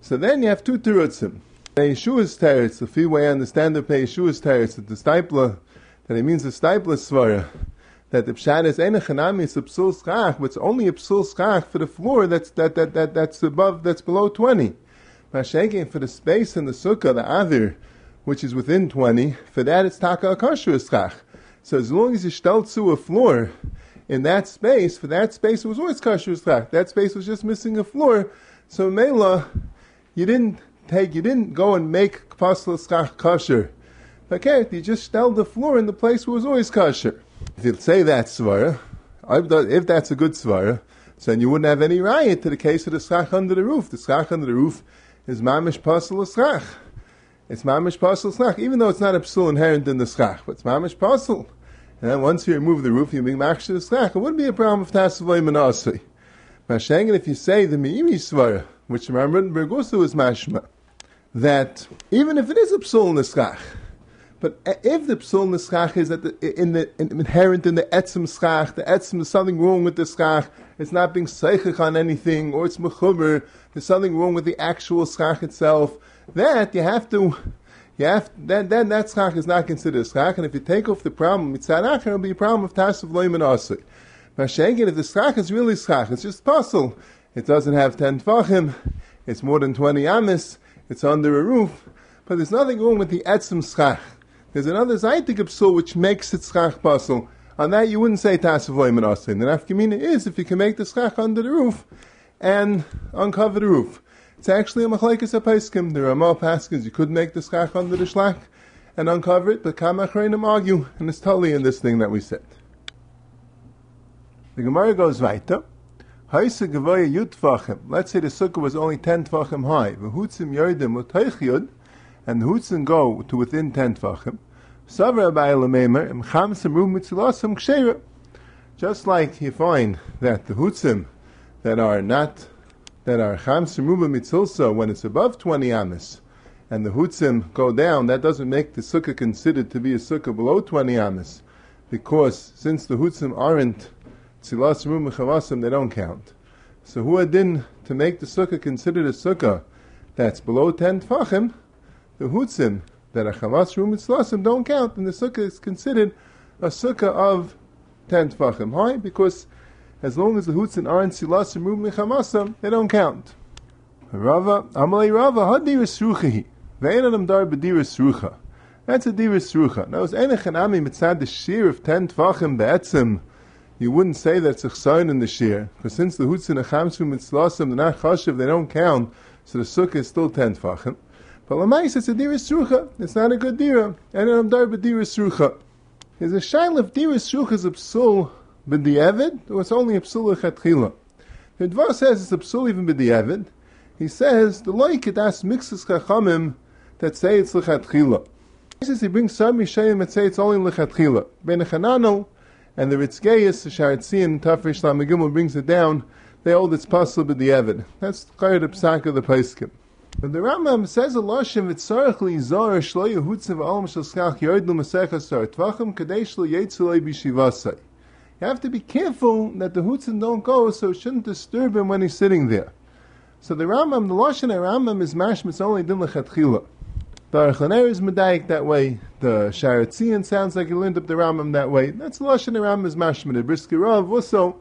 So then you have two terutzim. The Yeshua's teretz, the few way I understand the Yeshua's teretz, that the Steipler, that it means the Steipler svara, that the pshat is ene chanami is a psul schach, but it's only a psul schach for the floor that's that, that, that that's above that's below twenty. Mashenkin for the space in the sukkah, the avir, which is within twenty, for that it's taka akashu schach. So as long as you stel to a floor in that space, for that space it was always kasher. That space was just missing a floor. So Mela, you didn't take, you didn't go and make pasal schach kasher. Okay, you just stel the floor in the place where it was always kasher. If you say that svara, if that's a good svara, then you wouldn't have any riot to the case of the schach under the roof. The schach under the roof is mamish pasul schach. It's mamish pasul schach, even though it's not a psul inherent in the schach, but it's mamish pasul. And once you remove the roof, you make machsh the schach. It wouldn't be a problem of tasavay manasi. Mashengen, if you say the meiri svara, which Ram Rudenberg also is mashma, that even if it is a psul in but if the psul neschach is the, in the in, inherent in the etzim schach, the etzim is something wrong with the schach, it's not being seichich on anything, or it's mechuber, there's something wrong with the actual schach itself, that you have to, you have, then, then that schach is not considered schach, and if you take off the problem, mitzad acher, it'll be a problem of tasav loim and asik. Mashenkin, if the schach is really schach, it's just puzzle. It doesn't have 10 tvachim, it's more than 20 amis, it's under a roof, but there's nothing wrong with the etzim schach. There's another zaytik psul which makes it schach puzzle. On that, you wouldn't say tasavoim and asin. The nafkamina is if you can make the schach under the roof and uncover the roof. It's actually a machlekes apaiskim. There are more paskins. You could make the schach under the shlach and uncover it, but kamachreinim argue, and it's totally in this thing that we said. The Gemara goes weiter. Let's say the sukkah was only 10 tvachim high. V'hutzim yerdim and the hutzim go to within 10 tvachim. Just like you find that the hutzim that are not that are cham seruba mitzilsa when it's above 20 amis, and the hutzim go down, that doesn't make the sukkah considered to be a sukkah below 20 amis, because since the hutzim aren't tzilas rum chavasim, they don't count. So who adin to make the sukkah considered a sukkah that's below 10 tfachim, the hutzim that are rum tzilasim don't count, and the sukkah is considered a sukkah of 10 tfachim. High, because as long as the hutzim aren't tzilasim rum chamasam, they don't count. Rava, Amalei Rava, hadiris ruchahi. Ve'en dar b'diris rucha. That's a diris rucha. Now, it's enech and ami mitzad the shear of 10 tvachim be'etzim, you wouldn't say that's a chsayin in the shear, because since the hutzin achamsu mitzlasim, they're not chashiv, they don't count, so the sukkah is still ten tfachim. But lamais, it's a dira srucha. It's not a good dira. And I'm dar b'dira srucha. Is a shail if dira srucha is a psul b'di'evid, or it's only a psul lechatchila. The Dvar says it's a psul even b'di'evid. He says, the loik it asks mixes chachamim that say it's lechatchila. He says he brings some Mishayim that say it's only lechatchila. Ben Chanano, and the Ritzgeis, the Shaar HaTziyun, Tafrish Lamagimel brings it down, they hold it's possible with the Evid. That's Chayr the Psak of the Paiskim. But the Rambam says a Lashim v'tzarech li zor shlo yehutzev alam shel schach yord l'masecha sar tvachim kadesh lo yetzulei. You have to be careful that the hutzim don't go, so it shouldn't disturb him when he's sitting there. So the Rambam, the Lashon Rambam is mashmitz only din lechatchila. The Archaner is medayik that way. The Shaar HaTziyun sounds like he learned up the Rambam that way. That's the Lashon Rambam is mashmid. Briskirov also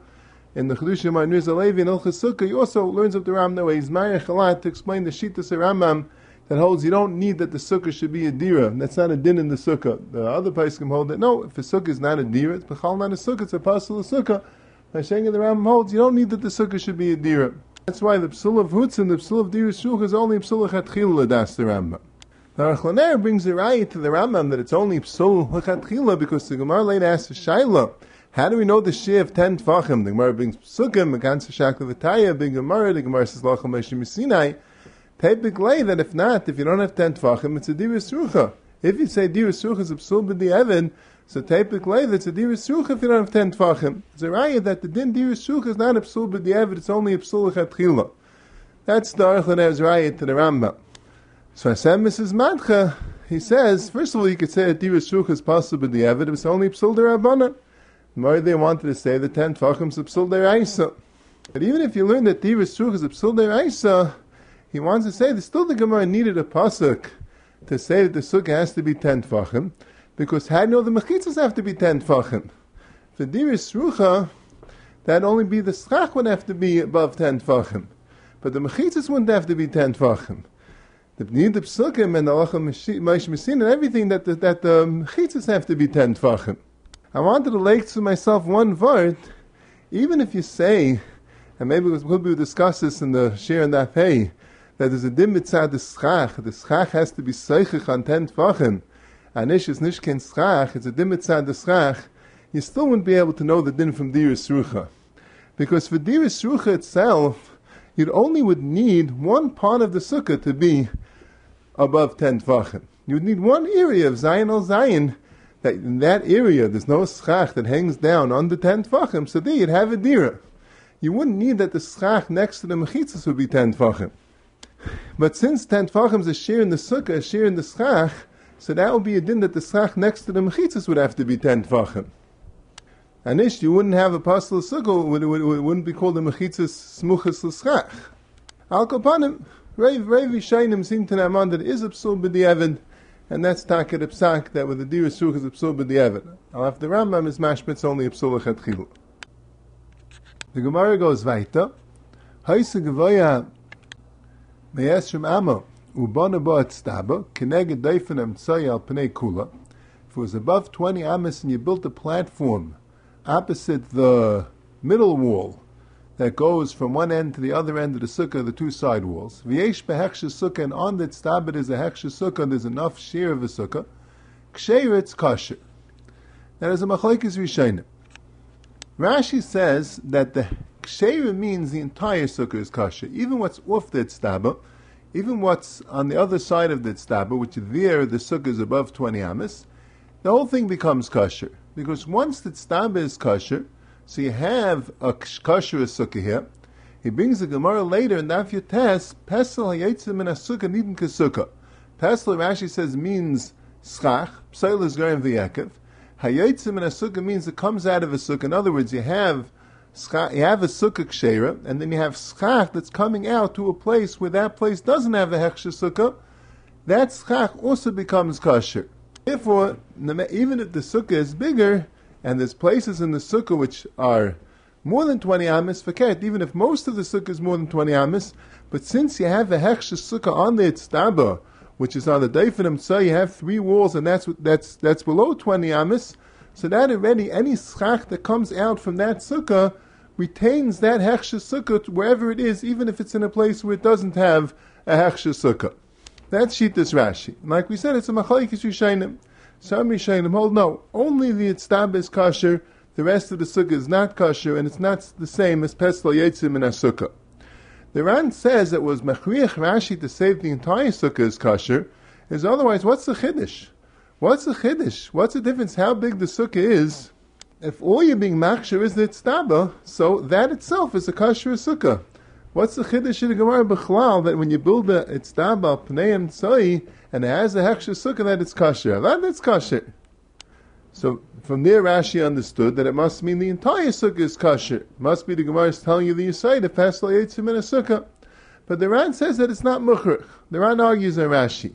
in the Chedushim Arnuz Alevi and El he also learns up the Rambam that way. He's Marich a to explain the Shittas Rambam that holds you don't need that the sukkah should be a dira. That's not a din in the sukkah. The other can hold that no, if a sukkah is not a dira, it's bechal not a sukkah, it's a pasul of sukkah. Hashem the Rambam holds you don't need that the sukkah should be a dira. That's why the psul of hutz and the psul of dira shulch is only psul of chatchil das the Rambam. The Archlaner brings the right to the Rambam that it's only psul lechatchila because the Gemara later asks the Shaila, how do we know the shir of ten tfachim? The Gemara brings psukim against the shakla v'taya, big Gemara, the Gemara says lacham meshim sinai. Typically, that if not, if you don't have ten tfachim, it's a divis rucha. If you say divis rucha is a psul b'di evan, so typically that's a divis rucha if you don't have ten tfachim. It's a raya that the din divis rucha is not a psul b'di evan, it's only a psul lechatchila. That's the Archlaner's raya to the Rambam. So I said, Mrs. Madcha, he says, first of all, you could say that Diras Shuk is possible, but the evidence is only Psul Derabana. More they wanted to say the ten Tvachim is Psul Deraisa. But even if you learn that Diras Shuk is a Psul Deraisa, he wants to say that still the Gemara needed a pasuk to say that the sukkah has to be ten Tvachim, because you know the Mechitzas have to be ten Tvachim? For Diras Rucha, that'd only be the Schach would have to be above ten Tvachim. But the Mechitzas wouldn't have to be ten Tvachim the need the psukim and the alachim maish and everything that the, that the chitzas have to be ten tfachim. I wanted to lake to myself one word, even if you say, and maybe we'll, we'll discuss this in the share and that pay, that there's a dim mitzad the schach, the schach has to be seichich on ten tfachim, and ish is nishken schach, it's a dim mitzad the schach, you still wouldn't be able to know the din from diris rucha. Because for diris rucha itself, you only would need one part of the sukkah to be above 10 tvachim. You would need one area of Zion al Zion, that in that area there's no schach that hangs down under 10 tvachim, so there you'd have a dira. You wouldn't need that the schach next to the mechitzas would be 10 tvachim. But since 10 tvachim is a share in the sukkah, a share in the schach, so that would be a din that the schach next to the mechitzas would have to be 10 tvachim. Anish, you wouldn't have a pastel sukkah, it, it, wouldn't be called a mechitzas smuchas l'schach. Al kapanim, Rav Shainim seem to Naaman that it is absurd b'di'evid, and that's taket psak that with the dir such is absurd b'di'evid. Al after the Rambam is mashmitz only absurd l'chatchilu. The Gemara goes weiter. Heise gevoya meyesrim amo ubana bo staba keneged deifen emtsai al pnei kula. If it was above 20 amas and you built a platform opposite the middle wall that goes from one end to the other end of the sukkah, the two side walls. V'yesh beheksha sukkah, and on the tztabit is a heksha sukkah, there's enough shear of a sukkah. Ksheir kosher. That is a machlekes rishayim. Rashi says that the ksheir means the entire sukkah is kosher, even what's off the tztabit, even what's on the other side of the tztabit, which there the sukkah is above 20 amas, the whole thing becomes kosher. Because once the tztabit is kosher, so you have a kosher sukkah here. He brings the Gemara later in Daf Yotes, Pesel hayetzim in a sukkah nidin kesukah. Pesel, Rashi says, means schach, pseil is going v'yekev. Hayetzim in a sukkah means it comes out of a sukkah. In other words, you have you have a sukkah kshera, and then you have schach that's coming out to a place where that place doesn't have a hechsher sukkah. That schach also becomes kosher. Therefore, even if the sukkah is bigger, and there's places in the sukkah which are more than 20 amis, forget, even if most of the sukkah is more than 20 amis, but since you have a hechsher sukkah on the tztaba, which is on the daifinim so you have three walls, and that's that's that's below 20 amis, so that already any schach that comes out from that sukkah retains that hechsher sukkah wherever it is, even if it's in a place where it doesn't have a hechsher sukkah. That's Shitas Rashi. Like we said, it's a machalekes Rishayim. Some Rishayim hold no, only the Itztab is kosher, the rest of the sukkah is not kosher, and it's not the same as Pesla Yetzim in a sukkah. The Ran says it was Mechriach Rashi to say the entire sukkah is kosher, is otherwise, what's the Chiddush? What's the Chiddush? What's the difference how big the sukkah is? If all you're being machshir is the Itztaba, so that itself is a kosher sukkah. What's the chiddush in the Gemara that when you build a itztaba pneim tzoi and it has a hechsher sukkah that it's kosher? That it's kosher. So from there Rashi understood that it must mean the entire sukkah is kosher. It must be the Gemara is telling you the Yisai, the Pasal Yitzim in a sukkah. But the Ran says that it's not mukhrich. The Ran argues on Rashi.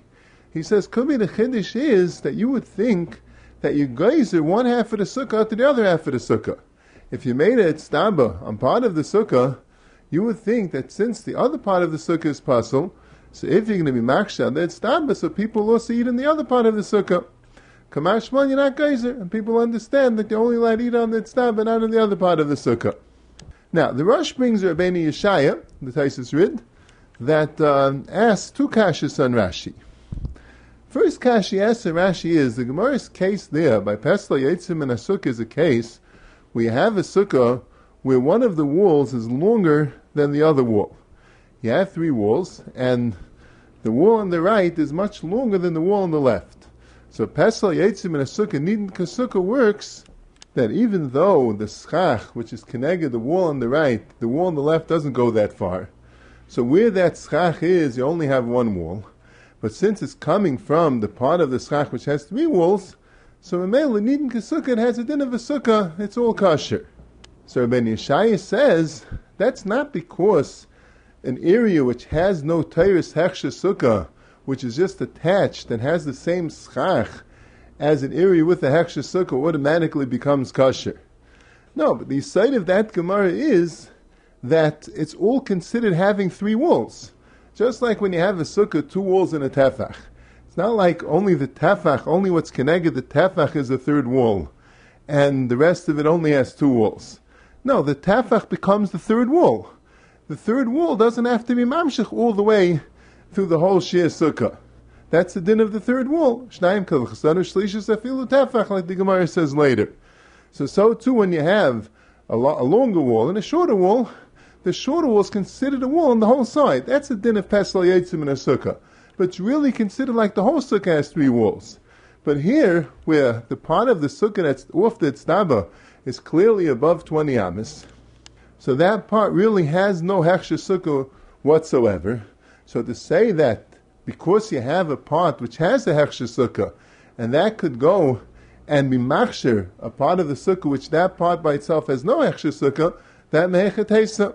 He says, could be the chiddush is that you would think that you geyser one half of the sukkah to the other half of the sukkah. If you made a itztaba on part of the sukkah, you would think that since the other part of the sukkah is puzzle, so if you're going to be maksha, that's tamba, so people will also eat in the other part of the sukkah. Kamashman, you're not geyser, and people understand that they only allowed to eat on the tztab, not in the other part of the sukkah. Now, the Rosh brings Rabbeinu Yeshaya, the Taisus Rid, that uh, asks two kashas on Rashi. First kashi asks on Rashi is, the Gemara's case there, by Pesla Yetzim and a sukkah is a case, we have a sukkah where one of the walls is longer than the other wall. You have three walls, and the wall on the right is much longer than the wall on the left. So Pesal Yetzim and a Sukkah, Nidin Kasukah works that even though the schach, which is connected the wall on the right, the wall on the left doesn't go that far. So where that schach is, you only have one wall. But since it's coming from the part of the schach which has three walls, so in Mele Nidin Kasukah, it has a din of a sukkah, it's all kosher. So Ben Yeshaya says that's not because an area which has no Tyrus Hechsha Sukkah, which is just attached and has the same schach as an area with a Hechsha Sukkah, automatically becomes kosher. No, but the side of that Gemara is that it's all considered having three walls. Just like when you have a sukkah, two walls and a tefach. It's not like only the tefach, only what's connected the tefach is the third wall, and the rest of it only has two walls. No, the tafach becomes the third wall. The third wall doesn't have to be mamshich all the way through the whole shir sukkah. That's the din of the third wall. Shnayim kalchasanu shlishas afilu tafach, like the Gemara says later. So, so too when you have a, lo- a, longer wall and a shorter wall, the shorter wall is considered a wall on the whole side. That's the din of pesal yetzim in a sukkah. But it's really considered like the whole sukkah has three walls. But here, where the part of the sukkah that's off the tztaba is clearly above 20 amis. So that part really has no hechsher sukkah whatsoever. So to say that because you have a part which has a hechsher sukkah, and that could go and be machshir, a part of the sukkah, which that part by itself has no hechsher sukkah, that mehechatesa.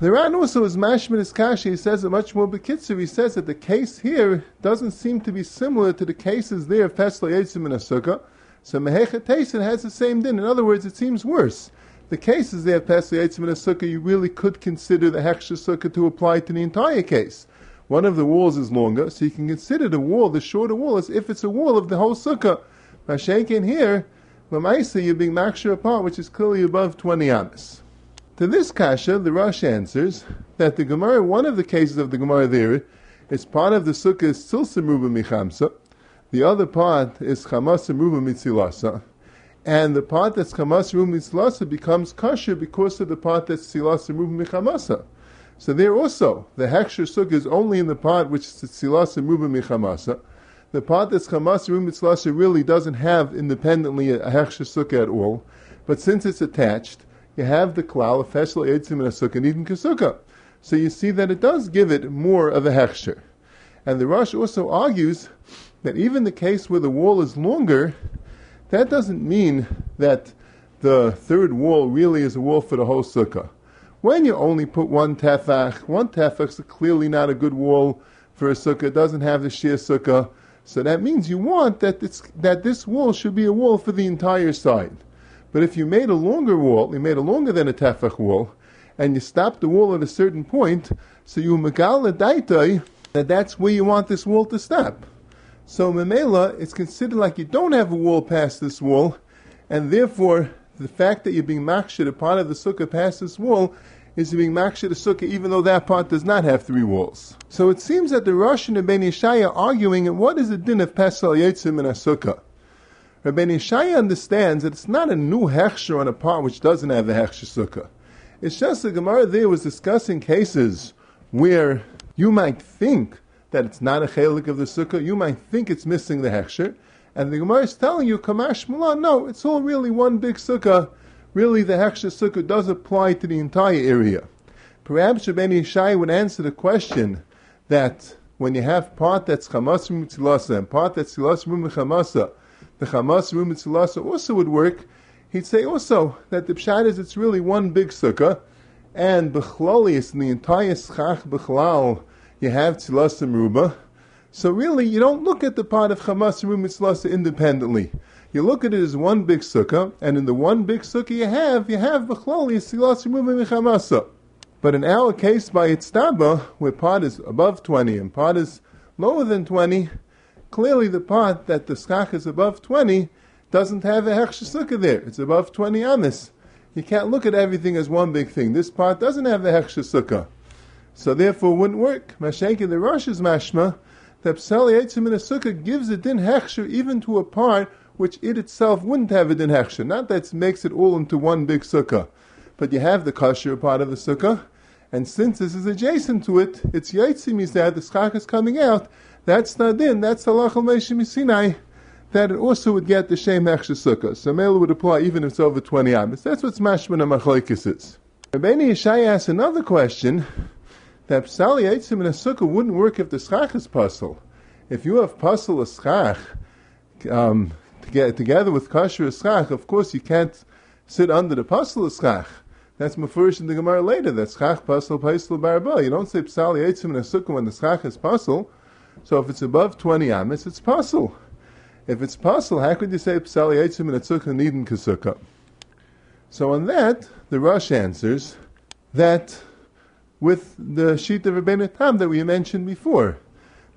The Ran also is mashmin kashi. He says it much more bekitzer. He says that the case here doesn't seem to be similar to the cases there of pesla yitzim in a sukkah. So mehechatesa has the same din. In other words, it seems worse. The cases there of yitzim in a sukkah, you really could consider the hechsher sukkah to apply to the entire case. One of the walls is longer, so you can consider the wall, the shorter wall, as if it's a wall of the whole sukkah. Mashenkin here, Lamaisa, you're being makshir apart, which is clearly above 20 amas. To this kasha, the Rosh answers that the Gemara, one of the cases of the Gemara there, is part of the sukkah is still semuba michamsa, the other part is chamas semuba mitzilasa, and the part that's chamas semuba mitzilasa becomes kasha because of the part that's silasa semuba michamasa. So there also, the heksher sukkah is only in the part which is silasa semuba michamasa, the part that's chamas rumitzlasha really doesn't have independently a hechsher sukkah at all, but since it's attached, you have the klal of feshel eitzim and a sukkah nidin kasukah. So you see that it does give it more of a hechsher. And the Rosh also argues that even the case where the wall is longer, that doesn't mean that the third wall really is a wall for the whole sukkah. When you only put one tefach, one tefach is clearly not a good wall for a sukkah. It doesn't have the shir sukkah. So that means you want that, that this wall should be a wall for the entire side. But if you made a longer wall, you made a longer than a tefach wall, and you stopped the wall at a certain point, so you megala daitai, that that's where you want this wall to stop. So memela, it's considered like you don't have a wall past this wall, and therefore the fact that you're being makshid a part of the sukkah past this wall is being makshid a sukkah even though that part does not have three walls. So it seems that the Rosh and Rabbeinu Yeshaya are arguing what is the din of Pesal Yetzim in a sukkah. Rabbeinu Yeshaya understands that it's not a new hechsher on a part which doesn't have a hechsher sukkah. It's just the Gemara there was discussing cases where you might think that it's not a chelik of the sukkah, you might think it's missing the hechsher, and the Gemara is telling you, Kamash Mulan, no, it's all really one big sukkah, really the Heksha Sukkah does apply to the entire area. Perhaps Rabbeinu Yishai would answer the question that when you have part that's Chamas Mitzilasa and part that's Silas Chamasa, the Chamas Mitzilasa also would work. He'd say also that the Pshat is it's really one big Sukkah, and Bechlalius in the entire Schach Bechlal, you have Tzilas Ruba. So really, you don't look at the part of Chamas Mitzilasa independently. You look at it as one big sukkah, and in the one big sukkah you have, you have Bechlali Silas Michamasa. But in our case by Itztaba, where part is above 20 and part is lower than 20, clearly the part that the skach is above 20 doesn't have a hechsher sukkah there. It's above 20 amis. You can't look at everything as one big thing. This part doesn't have the hechsher sukkah. So therefore it wouldn't work. Mashenki the Rosh is mashma, that Psali Eitzim in a sukkah gives a din hechsher even to a part which it itself wouldn't have a din hechsher. Not that it makes it all into one big sukkah, but you have the kosher part of the sukkah, and since this is adjacent to it, it's yaitzim is that the schach is coming out. That's not din. That's halach al Sinai. That it also would get the same hechsher sukkah. So mele would apply even if it's over twenty amis. That's what mashman machlokes is. Rabbeinu Yishai asks another question that psali in a sukkah wouldn't work if the schach is puzzle. If you have puzzle a schach, um, together with kasher eschach, of course you can't sit under the pasal eschach. That's mafurish in the Gemara later. That's chach pasal paisel barba. You don't say psal yitzim in a sukkah when the schach is pasal. So if it's above 20 amis, it's pasal. If it's pasal, how could you say psal yitzim in a sukkah nidin kasukah? So on that, the Rosh answers that with the sheet of Rebbeinu Tam that we mentioned before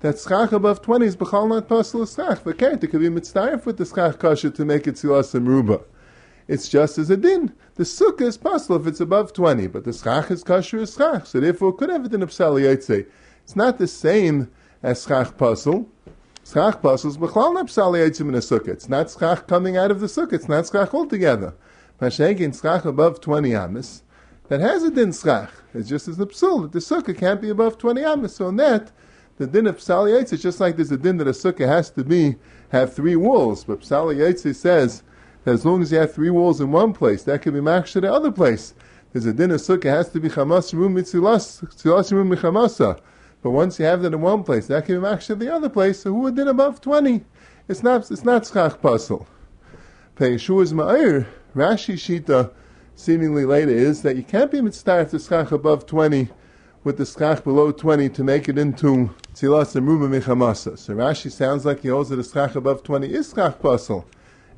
that schach above 20 is b'chal not pasul schach. Can't it could be mitzvah with the schach kasha to make it silas ruba. It's just as a din. The sukkah is pasul if it's above 20, but the schach is kasher as schach. So therefore, could have a din of psali It's not the same as schach pasul. Schach pasul is b'chal not psali in a sukkah. It's not schach coming out of the sukkah. It's not schach altogether. Mashegin schach above 20 amis, that has a din schach. It's just as the psul that the sukkah can't be above 20 amis. So in that, the din of Psali Yaitz is just like there's a din that a sukkah has to be have three walls, but Psali says that as long as you have three walls in one place, that can be makshah the other place. There's a din of sukkah has to be chamas room mitzilas, mitzilas room michamasa. But once you have that in one place, that can be the other place. So who would din above twenty? It's not it's not schach puzzle. Yeshua's Ma'ir, Rashi Shita, seemingly later, is that you can't be mitzvah to schach above 20 with the schach below 20 to make it into tzilas and ruba michamasa. So Rashi sounds like he holds that a schach above 20 is schach puzzle,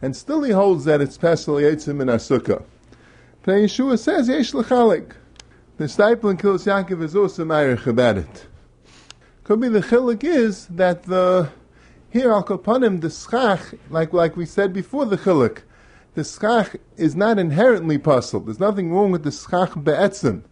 and still he holds that it's pesel yetzim in asukah. But Yeshua says, yesh l'chalik. The Steipler and Kilos Yaakov is also ma'irich about it. Could be the chilik is that the here al kapanim the schach, like like we said before the chilik, the schach is not inherently puzzle. There's nothing wrong with the schach be'etzim.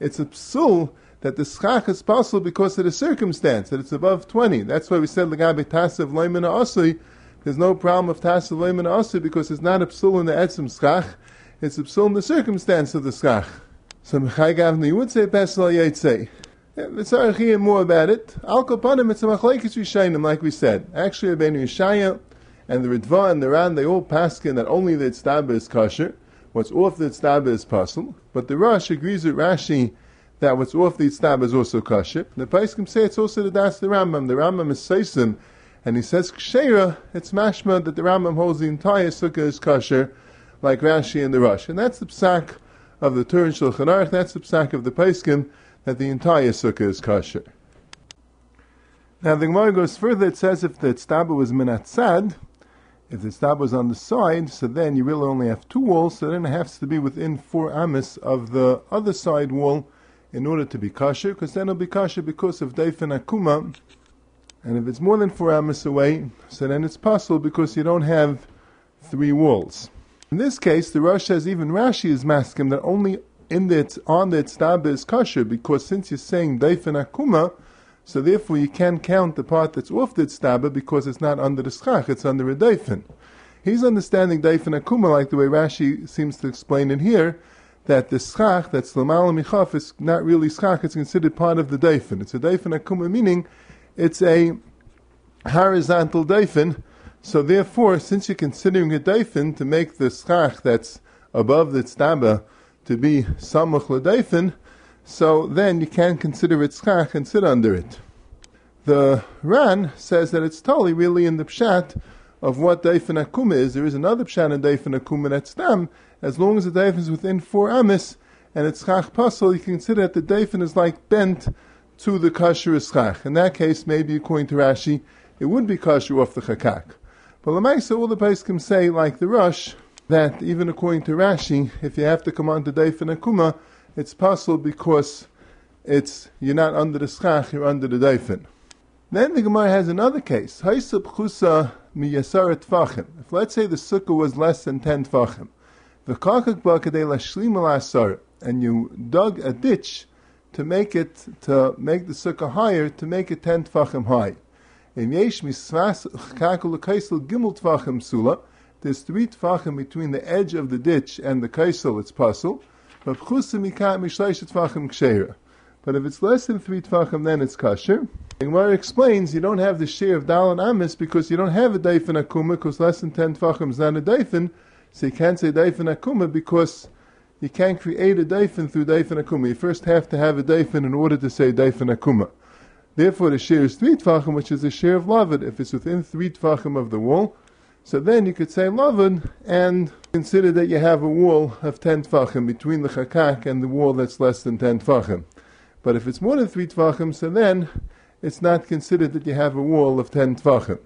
It's a psul that the schach is possible because of the circumstance that it's above twenty. That's why we said legabe tasav loimena asui. There's no problem of tasav loimena asui because it's not a psul in the etzim schach. It's a psul in the circumstance of the schach. So Mechai Gavni would say Pesel Yetzei. Mitzarech more about it. Al Kapanim, it's a Machlaikis Rishainim, like we said. Actually, Rabbeinu Yeshaya and the Ritva and the Ran, they all paskin that only the Tztaba is kosher. What's off the Tztaba is puzzle. But the Rosh agrees with Rashi that what's off the Tztaba is also kosher. The Paiskim say it's also the Das the Rambam. The Rambam is Seisim, and he says Kshera, it's mashma that the Rambam holds the entire Sukkah is kosher, like Rashi and the Rosh. And that's the Psak of the Tur and Shulchan Aruch, that's the psak of the Paiskim, that the entire sukkah is kosher. Now the Gemara goes further, it says if the tztaba was minatzad, if the tztaba was on the side, so then you really only have two walls, so then it has to be within four amis of the other side wall in order to be kosher, because then it'll be kosher because of Daifin Akuma, and if it's more than four amis away, so then it's possible because you don't have three walls. In this case, the Rosh says even Rashi is masking that only in the on the tztaba is kosher because since you're saying daifin akuma, so therefore you can't count the part that's off the tztaba because it's not under the schach, it's under a daifin. He's understanding daifin akuma like the way Rashi seems to explain it here, that the schach, that's lamal michaf, is not really schach, it's considered part of the daifin. It's a daifin akuma, meaning it's a horizontal daifin, so therefore, since you're considering a daifin to make the schach that's above the tztaba to be samuch l'daifin, so then you can't consider it schach and sit under it. The Ran says that it's totally really in the pshat of what daifin akuma is. There is another pshat in daifin akuma that's. As long as the daifin is within four amis and it's schach puzzle, you can consider that the daifin is like bent to the kasher schach. In that case, maybe according to Rashi, it would be kasher off the chakak. But the Lamaisa, all the can say, like the Rosh, that even according to Rashi, if you have to come on to Daif and Akuma, it's possible because it's you're not under the schach, you're under the daifin. Then the Gemara has another case. Haisab chusa miyasarat fachim. If let's say the sukkah was less than ten tfachim, and you dug a ditch to make it to make the sukkah higher, to make it ten tfachim high. In Yesh Misvas Chakul Kaisel Gimel Tvachim Sula, there's three tvachim between the edge of the ditch and the kaisel, it's puzzle. But But if it's less than three tvachim, then it's kasher. And Gemara explains you don't have the share of dal and amis because you don't have a daifin akuma because less than ten tvachim is not a daifin, so you can't say daifin akuma because you can't create a daifin through daifin akuma. You first have to have a daifin in order to say daifin akuma. Therefore, the share is three tvachim, which is the share of lavid. If it's within three tvachim of the wall, so then you could say lavid and consider that you have a wall of ten tvachim between the chakak and the wall that's less than ten tvachim. But if it's more than three tvachim, so then it's not considered that you have a wall of ten tvachim.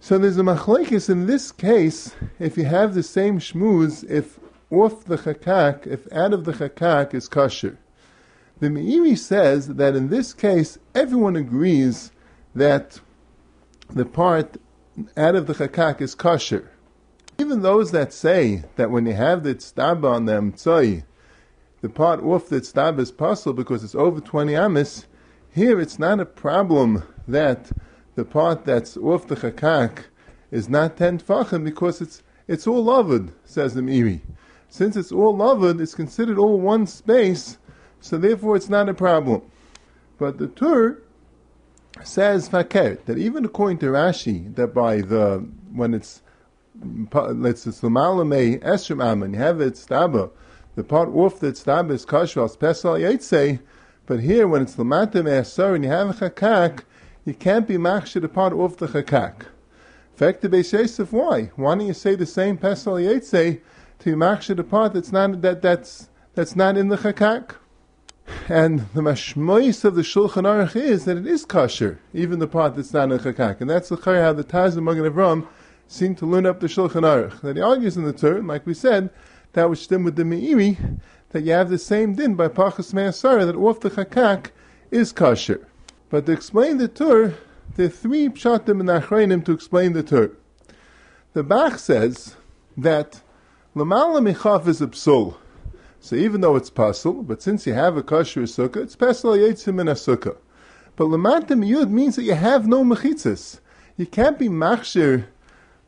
So there's a machlekes in this case. If you have the same shmuz, if off the chakak, if out of the chakak is kosher. The Meiri says that in this case, everyone agrees that the part out of the chakak is kosher. Even those that say that when you have the tztaba on them, emtzoi, the part off the tztaba is possible because it's over 20 amis, here it's not a problem that the part that's off the chakak is not 10 tfachim because it's, it's all loved, says the Meiri. Since it's all loved, it's considered all one space, so therefore it's not a problem. But the Tur says fakir that even according to Rashi, that by the when it's let's say Esrim Aman, you have it staba, the part off that staba is kashval special say, but here when it's Lamata Me'asar and you have a chakak, you can't be machshir the part off the chakak. fact, the Beis why? Why don't you say the same Pesel Yetzeh to Yimachsha the part that's not, that, that's, that's not in the Chakak? And the mashmois of the Shulchan Aruch is that it is kosher, even the part that's not in Chakak. And that's the chayah how the Taz and Magen Avram seem to learn up the Shulchan Aruch. That he argues in the Torah, like we said, that which stem with the Meiri, that you have the same din by Pachas Me'asara, that off the Chakak is kosher. But to explain the Torah, there are three pshatim and achreinim to explain the Torah. The Bach says that Lamala Michaf is a psul. So even though it's pasul, but since you have a kosher sukkah, it's pesel yetzim in a sukkah. But lamantim yud means that you have no mechitzas. You can't be machshir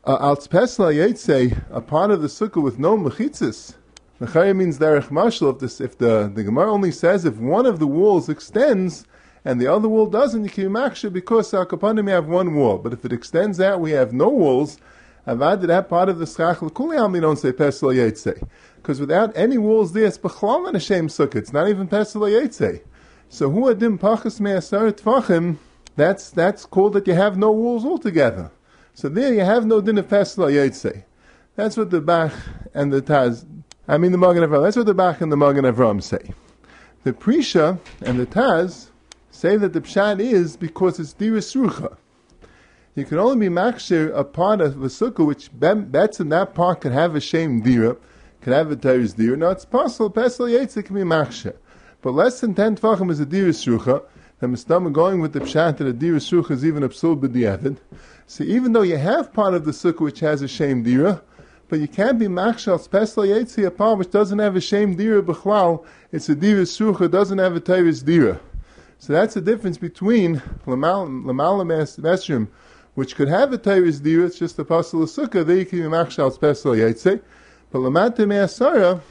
uh, al pesel yetzeh, a part of the sukkah with no mechitzas. Mechaya means derech mashal. If, this, if the, the Gemara only says if one of the walls extends, and the other wall doesn't, you can maksha because our kapanim have one wall. But if it extends out, we have no walls. Avad that part of the schach l'kuliam we don't say pesel yetzei. Because without any walls there, it's b'chlal not a sukkah. It's not even pesel. So hu adim pachas me'asar tvachim, that's, that's called that you have no walls altogether. So there you have no din of pesel. That's what the Bach and the Taz, I mean the Magen Avram, that's what the Bach and the Magen Avram say. The Prisha and the Taz say that the pshat is because it's diris rucha. You can only be makshir a part of a sukkah which bets in that part can have a shame dira, can have a teres dira. Now it's possible, pesel yaitz can be makshir. But less than 10 tvachim is a diris rucha. The mistam going with the pshat that a diris rucha is even absurd b'diavad. So even though you have part of the sukkah which has a shame dira, but you can't be machshal special yetzi a part which doesn't have a shame dira b'chlal. It's a dira sucha, doesn't have a teres dira. So that's the difference between Lamal Mesrim, which could have a Tyrus Dira, it's just a Pasal Sukkah, there you can be Machshal Special Yaitse. But Lamante Me'asara,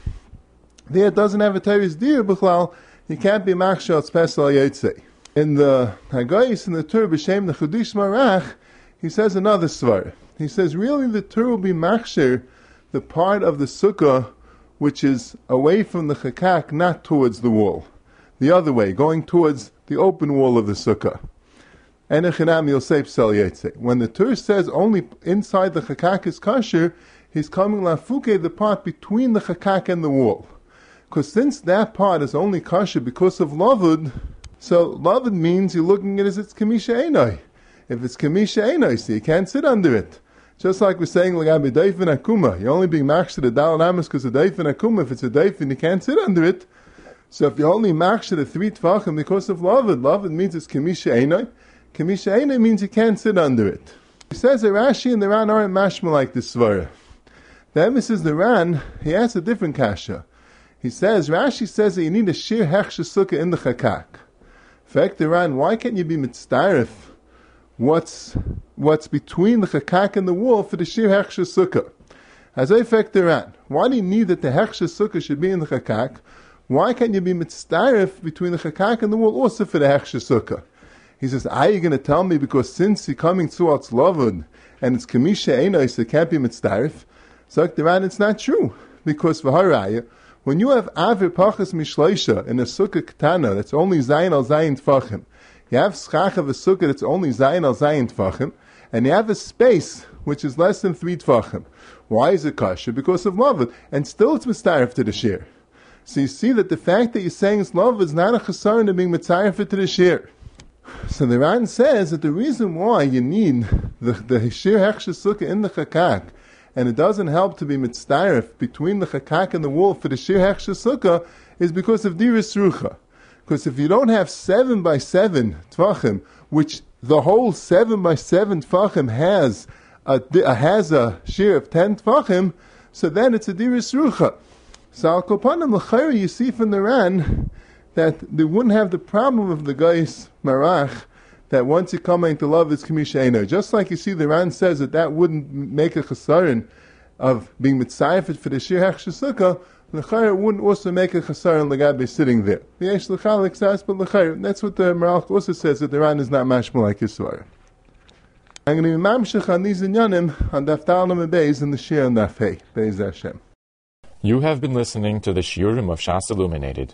there doesn't have a Tyrus Dira, B'chlal, you can't be Machshal Special Yaitse. In the Hagayis, in the Tur, B'Shem, the Chudish Marach, he says another svar. He says, really the Tur will be Machshir, the part of the Sukkah which is away from the Chakak, not towards the wall. The other way, going towards the open wall of the sukkah. When the Tur says only inside the chakak is kosher, he's coming lafuke, the part between the chakak and the wall. Because since that part is only kosher because of lavud, so lavud means you're looking at it as it's kamisha enoi. If it's kamisha enoi, so you can't sit under it. Just like we're saying, like daifin akuma, you're only being machshed the dal amas because of daifin akuma. If it's a daifin, you can't sit under it. So if you only maxed machshir the three tvachim because of lavud, lavud means it's kamisha einai. Kamisha einai means you can't sit under it. He says that Rashi and the Ran aren't mashma like this svara. The emphasis the Ran, he has a different kasha. He says, Rashi says that you need a shir hechsha sukkah in the chakak. Fact, the Ran, why can't you be mitzdarif what's, what's between the chakak and the wall for the shir hechsha sukkah? As I fact the Ran, why do you need that the hechsha sukkah should be in the chakak? Why can't you be mitzdarif between the chakak and the wall also for the hechsher sukkah? He says, are you going to tell me because since you're coming towards lavud and it's kamisha enos, it can't be mitzdarif? So the Ran, it's not true. Because for haraya, when you have avir pachas mishleisha in a sukkah katana that's only zayin al zayin tfachim, you have schach of a sukkah that's only zayin al zayin tfachim, and you have a space which is less than three tfachim. Why is it kasha? Because of love. and still it's mistarif to the shir. So you see that the fact that you're saying it's love is not a chasar to being mitzayef to the shir. So the Ran says that the reason why you need the, the shir hechsher sukkah in the chakak, and it doesn't help to be mitzayef between the chakak and the wall for the shir hechsher sukkah, is because of diris rucha. Because if you don't have seven by seven tvachim, which the whole seven by seven tvachim has a, has a shir of ten tvachim, so then it's a diris rucha. So Al Kopanim L'chayra, you see from the Ran that they wouldn't have the problem of the guy's marach that once you come into love it's kamisha Just like you see the Ran says that that wouldn't make a chasarin of being mitzayefet for the shir hechshasukkah, L'chayr wouldn't also make a chasarin legabe sitting there. The Yesh L'chalik says, but L'chayr, that's what the Marach also says, that the Ran is not mashma like Yisrael. I'm going to be mamshech on these inyanim on Daf Tal Beis in the Shir and Beis Hashem. You have been listening to the Shiurim of Shas Illuminated.